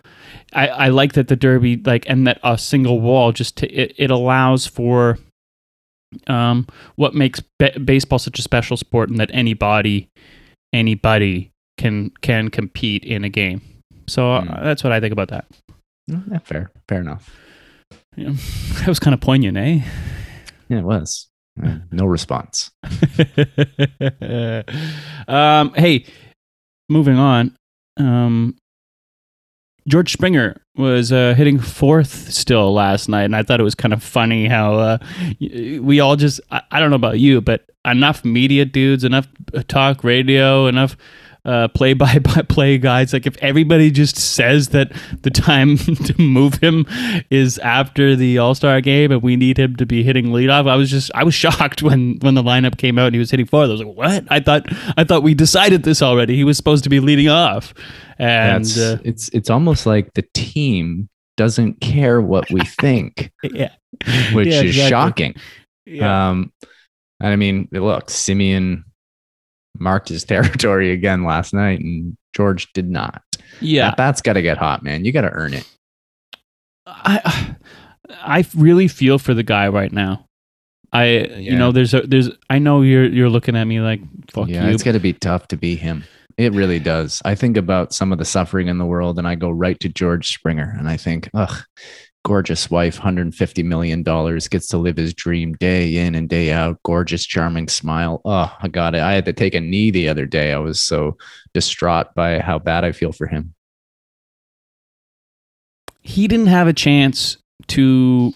I, I like that the derby like and that a single wall just to, it, it allows for um what makes ba- baseball such a special sport and that anybody anybody can can compete in a game. So uh, Mm. that's what I think about that. Yeah, fair, fair enough. Yeah. That was kind of poignant, eh? Yeah, it was. Uh, no response. um, hey, moving on. Um, George Springer was uh, hitting fourth still last night, and I thought it was kind of funny how uh, we all just, I, I don't know about you, but enough media dudes, enough talk radio, enough uh, play by play guys. Like, if everybody just says that the time to move him is after the All Star game and we need him to be hitting leadoff, I was just, I was shocked when, when the lineup came out and he was hitting fourth. I was like, what? I thought, I thought we decided this already. He was supposed to be leading off. And That's, uh, it's it's almost like the team doesn't care what we think, yeah, which Yeah, is exactly. shocking. yeah. Um, and I mean, look, Semien marked his territory again last night, and George did not. yeah. That bat's got to get hot, man. You got to earn it. I I really feel for the guy right now. I you know there's a there's I know you're you're looking at me like fuck yeah, you. it's got to be tough to be him. It really does. I think about some of the suffering in the world, and I go right to George Springer, and I think, ugh, gorgeous wife, hundred fifty million dollars, gets to live his dream day in and day out. Gorgeous, charming smile. Oh, I got it. I had to take a knee the other day. I was so distraught by how bad I feel for him. he didn't have a chance to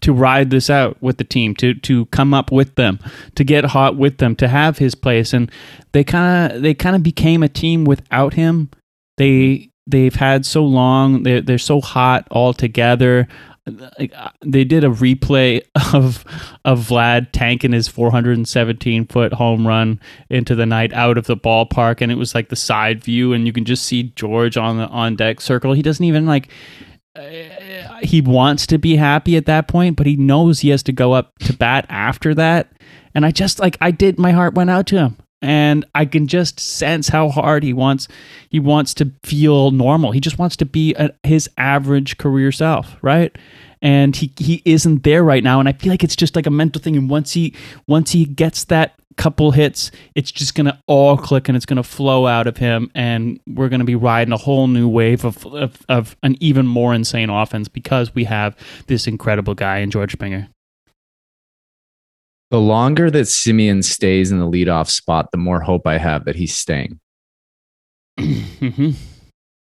to ride this out with the team to to come up with them to get hot with them to have his place and they kind of they kind of became a team without him they they've had so long they're, they're so hot all together uh, they did a replay of of Vlad tanking his 417 foot home run into the night out of the ballpark, and it was like the side view, and you can just see George on the on deck circle. He doesn't even like. Uh, he wants to be happy at that point, but he knows he has to go up to bat after that. And I just like I did. My heart went out to him, and I can just sense how hard he wants. He wants to feel normal. He just wants to be a, his average career self, right? and he he isn't there right now and i feel like it's just like a mental thing and once he once he gets that couple hits it's just going to all click and it's going to flow out of him and we're going to be riding a whole new wave of, of of an even more insane offense because we have this incredible guy in George Springer. The longer that Semien stays in the leadoff spot, the more hope I have that he's staying. Mhm.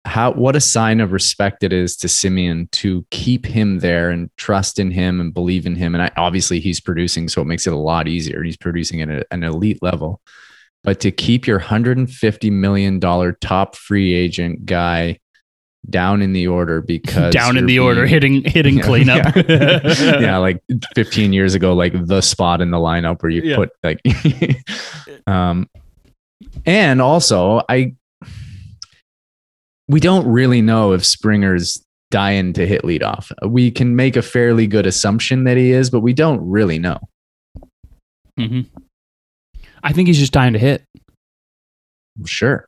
how what a sign of respect it is to Semien to keep him there and trust in him and believe in him. And I, obviously, he's producing, so it makes it a lot easier. He's producing at a- an elite level. But to keep your $150 million top free agent guy down in the order because Down in the order, hitting hitting Yeah, cleanup. Yeah. yeah, like 15 years ago, like the spot in the lineup where you Yeah. put like, um, and also I, we don't really know if Springer's dying to hit leadoff. We can make a fairly good assumption that he is, but we don't really know. mm-hmm. I think he's just dying to hit. Sure.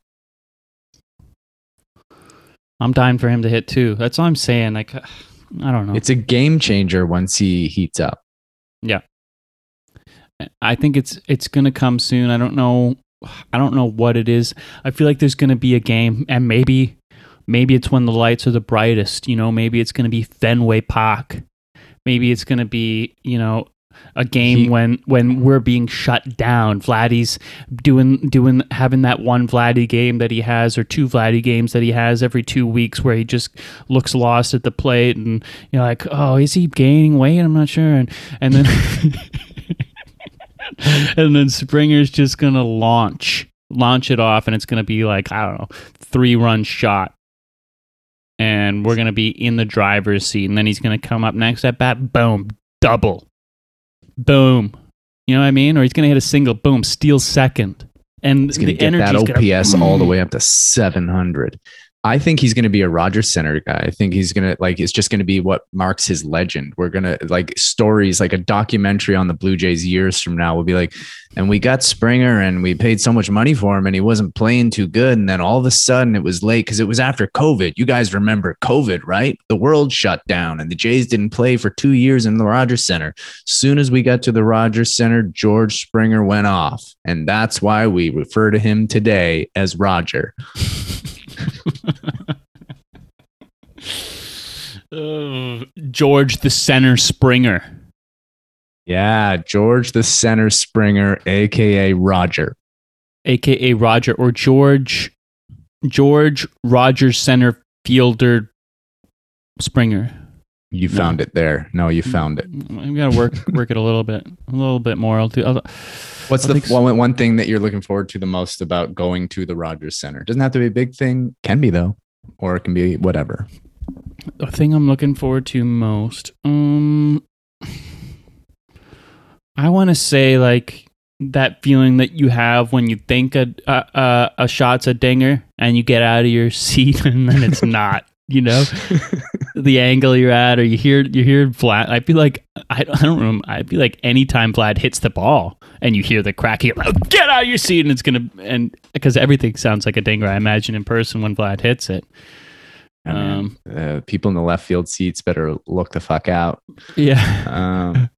I'm dying for him to hit too. That's all I'm saying. Like, I don't know. It's a game changer once he heats up. Yeah, I think it's it's gonna come soon. I don't know. I don't know what it is. I feel like there's gonna be a game, and maybe maybe it's when the lights are the brightest. You know, maybe it's gonna be Fenway Park. Maybe it's gonna be you know a game He- when when we're being shut down. Vladdy's doing doing having that one Vladdy game that he has, or two Vladdy games that he has every two weeks, where he just looks lost at the plate, and you're like, oh, is he gaining weight? I'm not sure, and and then. and then Springer's just gonna launch launch it off, and it's gonna be like I don't know, three run shot, and we're gonna be in the driver's seat, and then he's gonna come up next at bat, boom, double, boom, you know what I mean? Or he's gonna hit a single, boom, steal second, and He's going the to get that energy's gonna- OPS all the way up to 700. I think he's going to be a Rogers Center guy. I think he's going to like it's just going to be what marks his legend. We're going to like stories like a documentary on the Blue Jays years from now will be like and we got Springer and we paid so much money for him and he wasn't playing too good and then all of a sudden it was late cuz it was after COVID. You guys remember COVID, right? The world shut down and the Jays didn't play for 2 years in the Rogers Center. Soon as we got to the Rogers Center, George Springer went off and that's why we refer to him today as Roger. Uh, George the Center Springer. Yeah, George the Center Springer, aka Roger. aka Roger or George George Rogers Center Fielder Springer. You No. found it there. No, you found it. I'm gonna work work it a little bit, a little bit more. I'll do. I'll, What's I the so. one, one thing that you're looking forward to the most about going to the Rogers Center? Doesn't have to be a big thing. Can be though, or it can be whatever. The thing I'm looking forward to most. Um, I want to say like that feeling that you have when you think a, a a shot's a dinger and you get out of your seat and then it's not. You know, the angle you're at, or you hear you hear Vlad. I feel like I, I don't know. I feel like anytime Vlad hits the ball and you hear the crack, you're like, get out of your seat, and it's gonna and because everything sounds like a dinger. I imagine in person when Vlad hits it. I mean, Um, uh, people in the left field seats better look the fuck out. yeah. Um,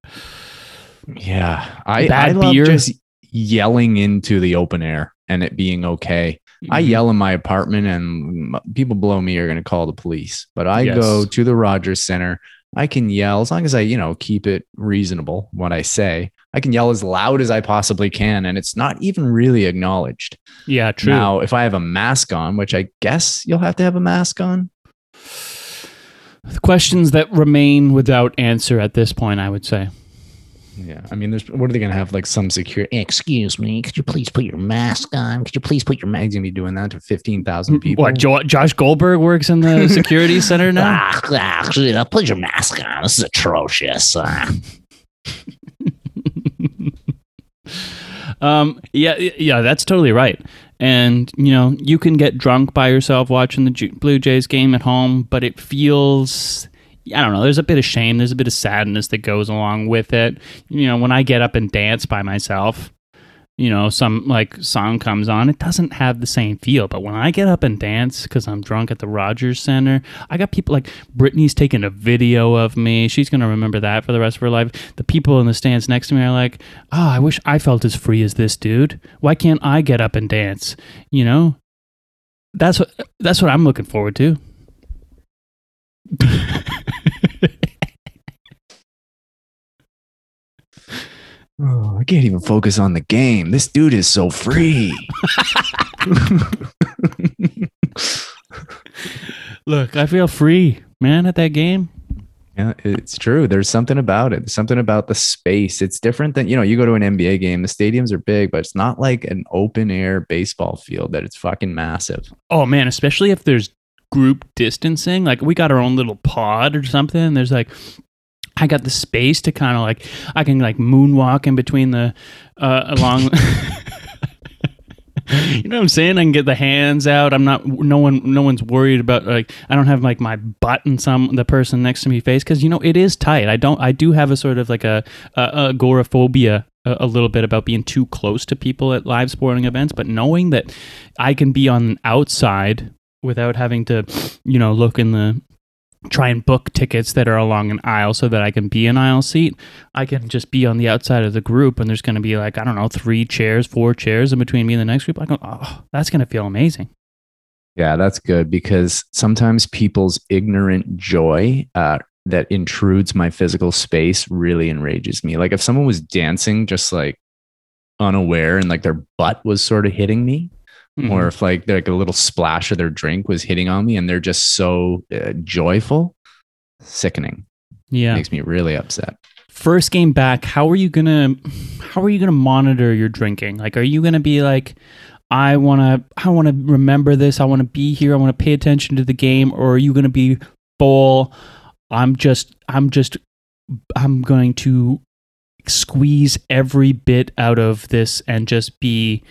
yeah, I, Bad I love beer. just yelling into the open air and it being okay. I Mm-hmm. yell in my apartment, and people below me are going to call the police. But I Yes. go to the Rogers Center. I can yell as long as I, you know, keep it reasonable. What I say, I can yell as loud as I possibly can, and it's not even really acknowledged. Yeah, true. Now, if I have a mask on, which I guess you'll have to have a mask on, The questions that remain without answer at this point, I would say. yeah. I mean, there's what are they going to have like some security? Excuse me, could you please put your mask on? Could you please put your mask Mag's gonna be doing that to fifteen thousand people. What, jo- Josh Goldberg works in the security center now? Ah, ah, yeah, put your mask on. This is atrocious. Ah. um, yeah, yeah, that's totally right. And, you know, you can get drunk by yourself watching the Blue Jays game at home, but it feels. I don't know. There's a bit of shame. There's a bit of sadness that goes along with it. You know, when I get up and dance by myself, you know, some like song comes on, it doesn't have the same feel. But when I get up and dance because I'm drunk at the Rogers Center, I got people like Brittany's taking a video of me. She's going to remember that for the rest of her life. The people in the stands next to me are like, oh, I wish I felt as free as this dude. Why can't I get up and dance? You know? That's what that's what I'm looking forward to. Oh, I can't even focus on the game. This dude is so free. Look, I feel free, man, at that game. yeah, it's true. There's something about it. Something about the space. It's different than, you know, you go to an NBA game, the stadiums are big, but it's not like an open air baseball field that it's fucking massive. Oh man, especially if there's group distancing. Like we got our own little pod or something. There's like I got the space to kind of like I can like moonwalk in between the uh along You know what I'm saying? I can get the hands out. I'm not no one no one's worried about like I don't have like my butt in some the person next to me face cuz you know it is tight. I don't I do have a sort of like a, a agoraphobia a, a little bit about being too close to people at live sporting events, but knowing that I can be on outside without having to, you know, look in the try and book tickets that are along an aisle so that I can be an aisle seat. I can just be on the outside of the group and there's going to be like, I don't know, three chairs, four chairs in between me and the next group. I go, oh, that's going to feel amazing. Yeah, that's good because sometimes people's ignorant joy uh, that intrudes my physical space really enrages me. Like if someone was dancing just like unaware and like their butt was sort of hitting me, Mm-hmm. or if like like a little splash of their drink was hitting on me and they're just so uh, joyful, sickening. yeah. Makes me really upset. First game back, how are you going to how are you going to monitor your drinking? Like are you going to be like I want to I want to remember this. I want to be here. I want to pay attention to the game or are you going to be full I'm just I'm just I'm going to squeeze every bit out of this and just be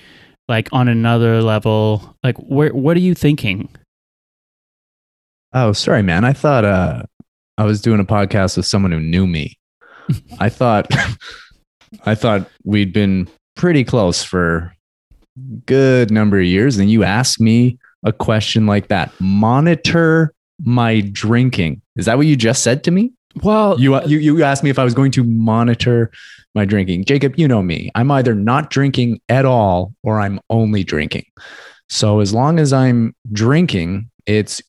like on another level. Like where what are you thinking? Oh, sorry, man. I thought uh, I was doing a podcast with someone who knew me. I thought, I thought we'd been pretty close for good number of years, and you asked me a question like that. Monitor my drinking. Is that what you just said to me? Well, You you you asked me if I was going to monitor my drinking. Jacob, you know me. I'm either not drinking at all or I'm only drinking. So as long as I'm drinking, it's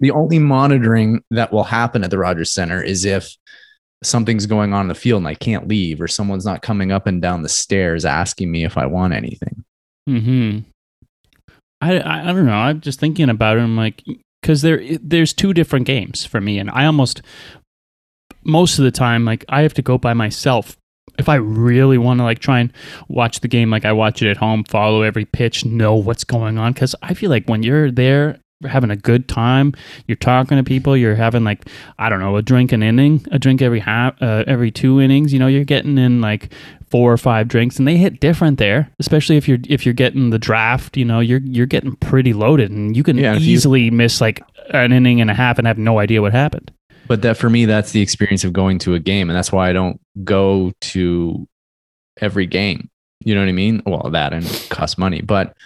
the only monitoring that will happen at the Rogers Center is if something's going on in the field and I can't leave or someone's not coming up and down the stairs asking me if I want anything. Hmm. I, I I don't know. I'm just thinking about it. I'm like, because there there's two different games for me, and I almost most of the time like I have to go by myself. If I really want to like try and watch the game like I watch it at home, follow every pitch, know what's going on, because I feel like when you're there having a good time, you're talking to people, you're having like I don't know a drink an inning, a drink every half, uh, every two innings. You know, you're getting in like four or five drinks and they hit different there especially if you're if you're getting the draft you know you're you're getting pretty loaded and you can Yeah, if you- easily miss like an inning and a half and have no idea what happened But that for me, that's the experience of going to a game. And that's why I don't go to every game. You know what I mean? Well, that and it costs money. But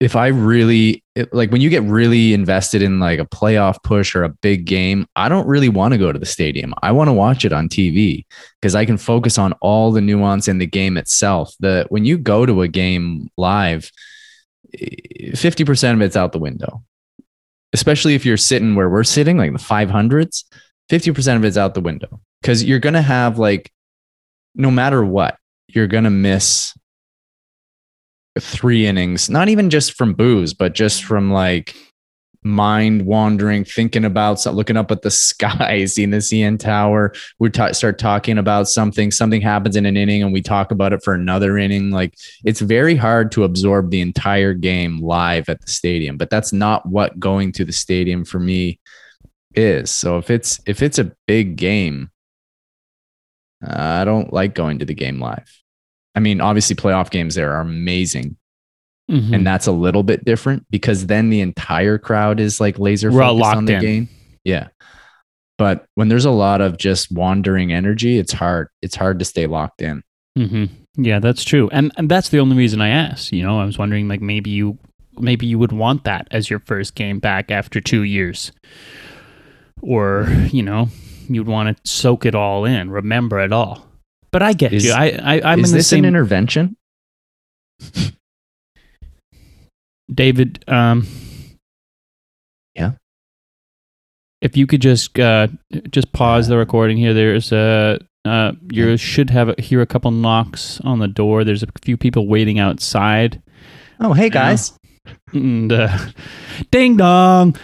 if I really like when you get really invested in like a playoff push or a big game, I don't really want to go to the stadium. I want to watch it on TV because I can focus on all the nuance in the game itself. The when you go to a game live, eh, 50% of it's out the window especially if you're sitting where we're sitting, like the 500s, 50% of it's out the window. Because you're going to have like, no matter what, you're going to miss three innings, not even just from booze, but just from like mind wandering, thinking about looking up at the sky, seeing the CN Tower. We ta- start talking about something, something happens in an inning, and we talk about it for another inning. Like it's very hard to absorb the entire game live at the stadium, but that's not what going to the stadium for me is. So if it's if it's a big game, uh, I don't like going to the game live. I mean, obviously, playoff games there are amazing, Mhm. and that's a little bit different because then the entire crowd is like laser We're focused on locked the in. game. Yeah. But when there's a lot of just wandering energy, it's hard. It's hard to stay locked in. Mm-hmm. Yeah, that's true, and and that's the only reason I asked. You know, I was wondering like maybe you maybe you would want that as your first game back after two years, or you know, you'd want to soak it all in, remember it all. But I get Is- you. I, I I'm is in the this same. an intervention? David, um, Yeah. If you could just uh, just pause the recording here. There's a uh, you should have hear a couple knocks on the door. There's a few people waiting outside. Oh, hey guys. And uh, ding dong.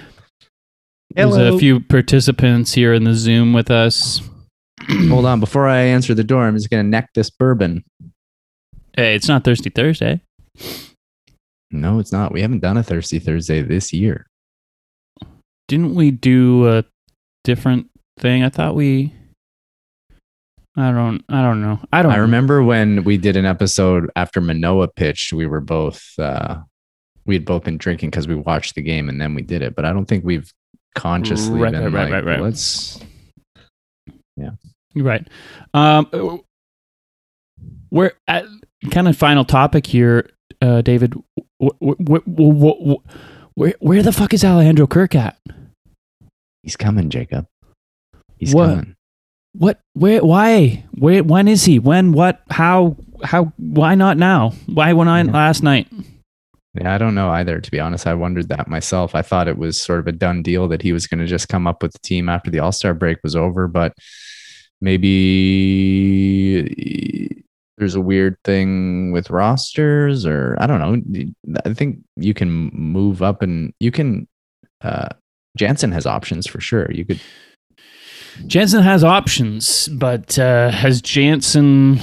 There's a few participants here in the Zoom with us. Hold on. Before I answer the door, I'm just going to neck this bourbon. Hey, it's not Thirsty Thursday. No, it's not. We haven't done a Thirsty Thursday this year. Didn't we do a different thing? I thought we. I don't. I don't know. I don't. I remember when we did an episode after Manoah pitched, we were both, uh, we had both been drinking because we watched the game and then we did it. But I don't think we've consciously Right, been right, like, right, right. let's, You're right. Um, we're at kind of final topic here, uh, David. Wh- wh- wh- wh- wh- Where where the fuck is Alejandro Kirk at? he's coming, Jacob. He's What? coming. What? Where? Why? Where? When is he? When? What? How? How? Why not now? Why when I Yeah. last night? Yeah, I don't know either. To be honest, I wondered that myself. I thought it was sort of a done deal that he was going to just come up with the team after the All Star break was over, but maybe there's a weird thing with rosters, or I don't know. I think you can move up and you can. Uh, Jansen has options for sure. You could. Jansen has options, but uh, has Jansen?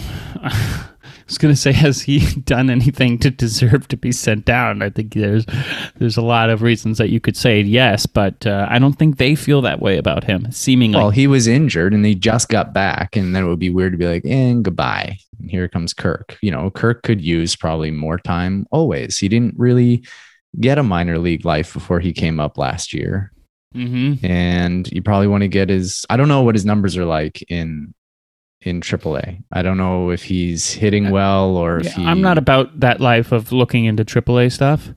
Was gonna say, has he done anything to deserve to be sent down? I think there's there's a lot of reasons that you could say yes, but uh, I don't think they feel that way about him. Seemingly, Well, he was injured and he just got back, and then it would be weird to be like, and goodbye. And here comes Kirk. You know, Kirk could use probably more time always. He didn't really get a minor league life before he came up last year. Mm-hmm. And you probably want to get his I don't know what his numbers are like in in AAA. I don't know if he's hitting well or if he I'm not about that life of looking into AAA stuff,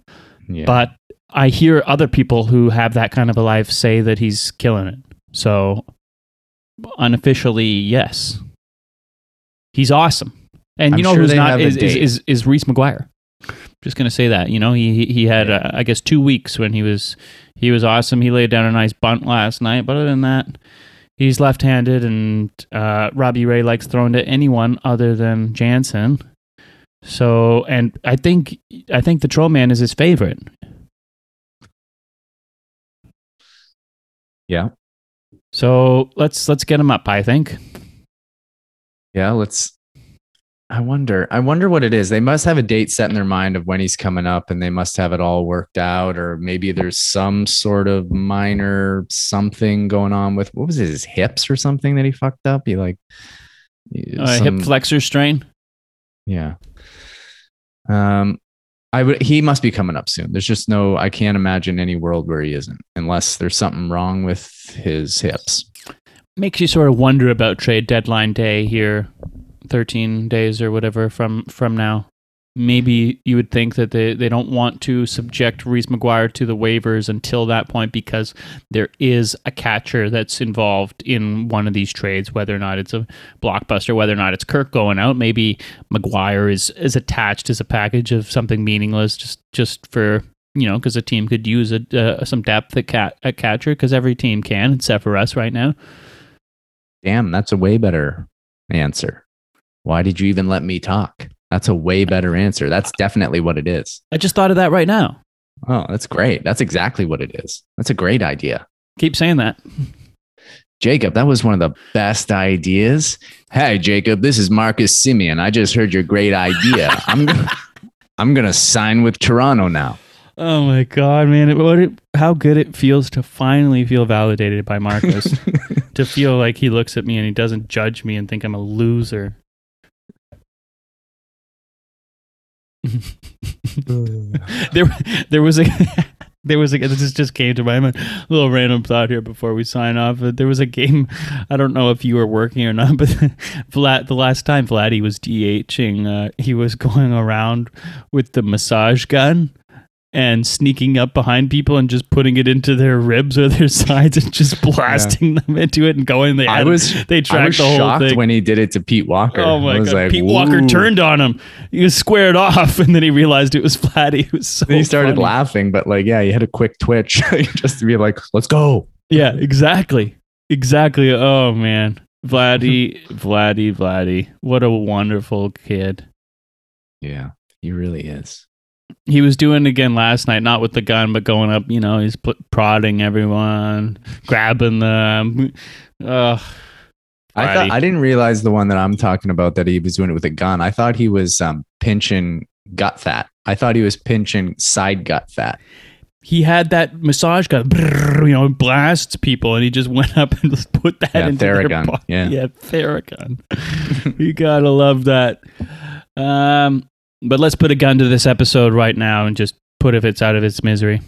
yeah. but I hear other people who have that kind of a life say that he's killing it. So unofficially, yes, he's awesome. And I'm you know sure who's not is, is, is is Reese McGuire. Just gonna say that. You know, he he- he had uh, I guess two weeks when he was he was awesome. He laid down a nice bunt last night. But other than that, he's left-handed, and uh, Robbie Ray likes throwing to anyone other than Jansen. So, and I think I think the Troll Man is his favorite. yeah. So let's let's get him up. I think. Yeah, let's I wonder. I wonder what it is. They must have a date set in their mind of when he's coming up and they must have it all worked out or maybe there's some sort of minor something going on with what was it, his hips or something that he fucked up? He like Uh, some- hip flexor strain. Yeah. Um I would he must be coming up soon. There's just no I can't imagine any world where he isn't unless there's something wrong with his hips. Makes you sort of wonder about trade deadline day here, thirteen days or whatever from from now. Maybe you would think that they, they don't want to subject Reese McGuire to the waivers until that point because there is a catcher that's involved in one of these trades, whether or not it's a blockbuster, whether or not it's Kirk going out. Maybe McGuire is, is attached as a package of something meaningless just just for you know because a team could use a, uh, some depth at cat at catcher because every team can except for us right now. Damn, that's a way better answer. Why did you even let me talk? That's a way better answer. That's definitely what it is. I just thought of that right now. Oh, that's great. That's exactly what it is. That's a great idea. Keep saying that. Jacob, that was one of the best ideas. Hey, Jacob, this is Marcus Semien. I just heard your great idea. I'm gonna, I'm gonna sign with Toronto now. Oh my god, man! It, what it, how good it feels to finally feel validated by Marcus. to feel like he looks at me and he doesn't judge me and think I'm a loser. there, there was a, there was a. This just came to my mind. A little random thought here before we sign off. Uh, There was a game. I don't know if you were working or not, but Vlad, the last time Vladdy was DHing, uh, he was going around with the massage gun and sneaking up behind people and just putting it into their ribs or their sides and just blasting them into it and going. They I was they I tracked was the whole shocked thing. when he did it to Pete Walker. Oh my god! like, Pete Walker turned on him. He was squared off, and then he realized it was Vladdy. It was so. Then he started funny. laughing, but like, yeah, he had a quick twitch just to be like, "Let's go." Yeah, exactly, exactly. Oh man, Vladdy, Vladdy, Vladdy! What a wonderful kid. Yeah, he really is. He was doing it again last night, not with the gun, but going up. You know, he's prodding everyone, grabbing them. Ugh. I thought I didn't realize the one that I'm talking about that he was doing it with a gun. I thought he was um, pinching gut fat. I thought he was pinching side gut fat. he had that massage gun, you know, blasts people, and he just went up and just put that Yeah, into their body. yeah. yeah, Theragun. you gotta love that. Um, but let's put a gun to this episode right now and just put if it's out of its misery.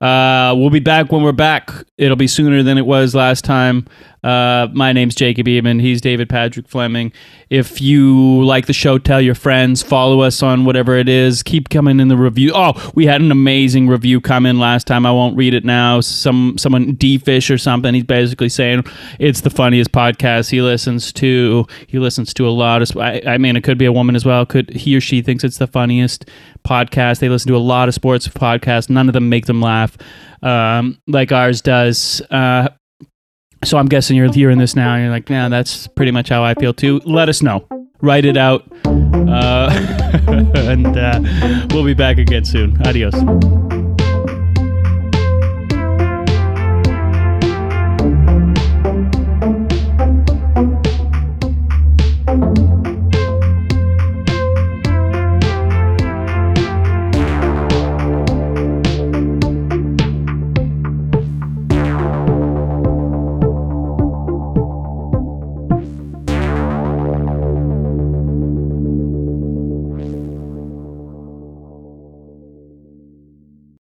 Uh, we'll be back when we're back. It'll be sooner than it was last time. Uh, my name's Jacob Eamon. He's David Patrick Fleming. If you like the show, tell your friends. Follow us on whatever it is. Keep coming in the review. Oh, we had an amazing review come in last time. I won't read it now. Some someone D Fish or something. He's basically saying it's the funniest podcast he listens to. He listens to a lot of. I, I mean, it could be a woman as well. Could he or she thinks it's the funniest podcast? They listen to a lot of sports podcasts. None of them make them laugh um, like ours does. Uh, so I'm guessing you're hearing this now and you're like, yeah, that's pretty much how I feel too. Let us know. Write it out. Uh, and uh, we'll be back again soon. Adios.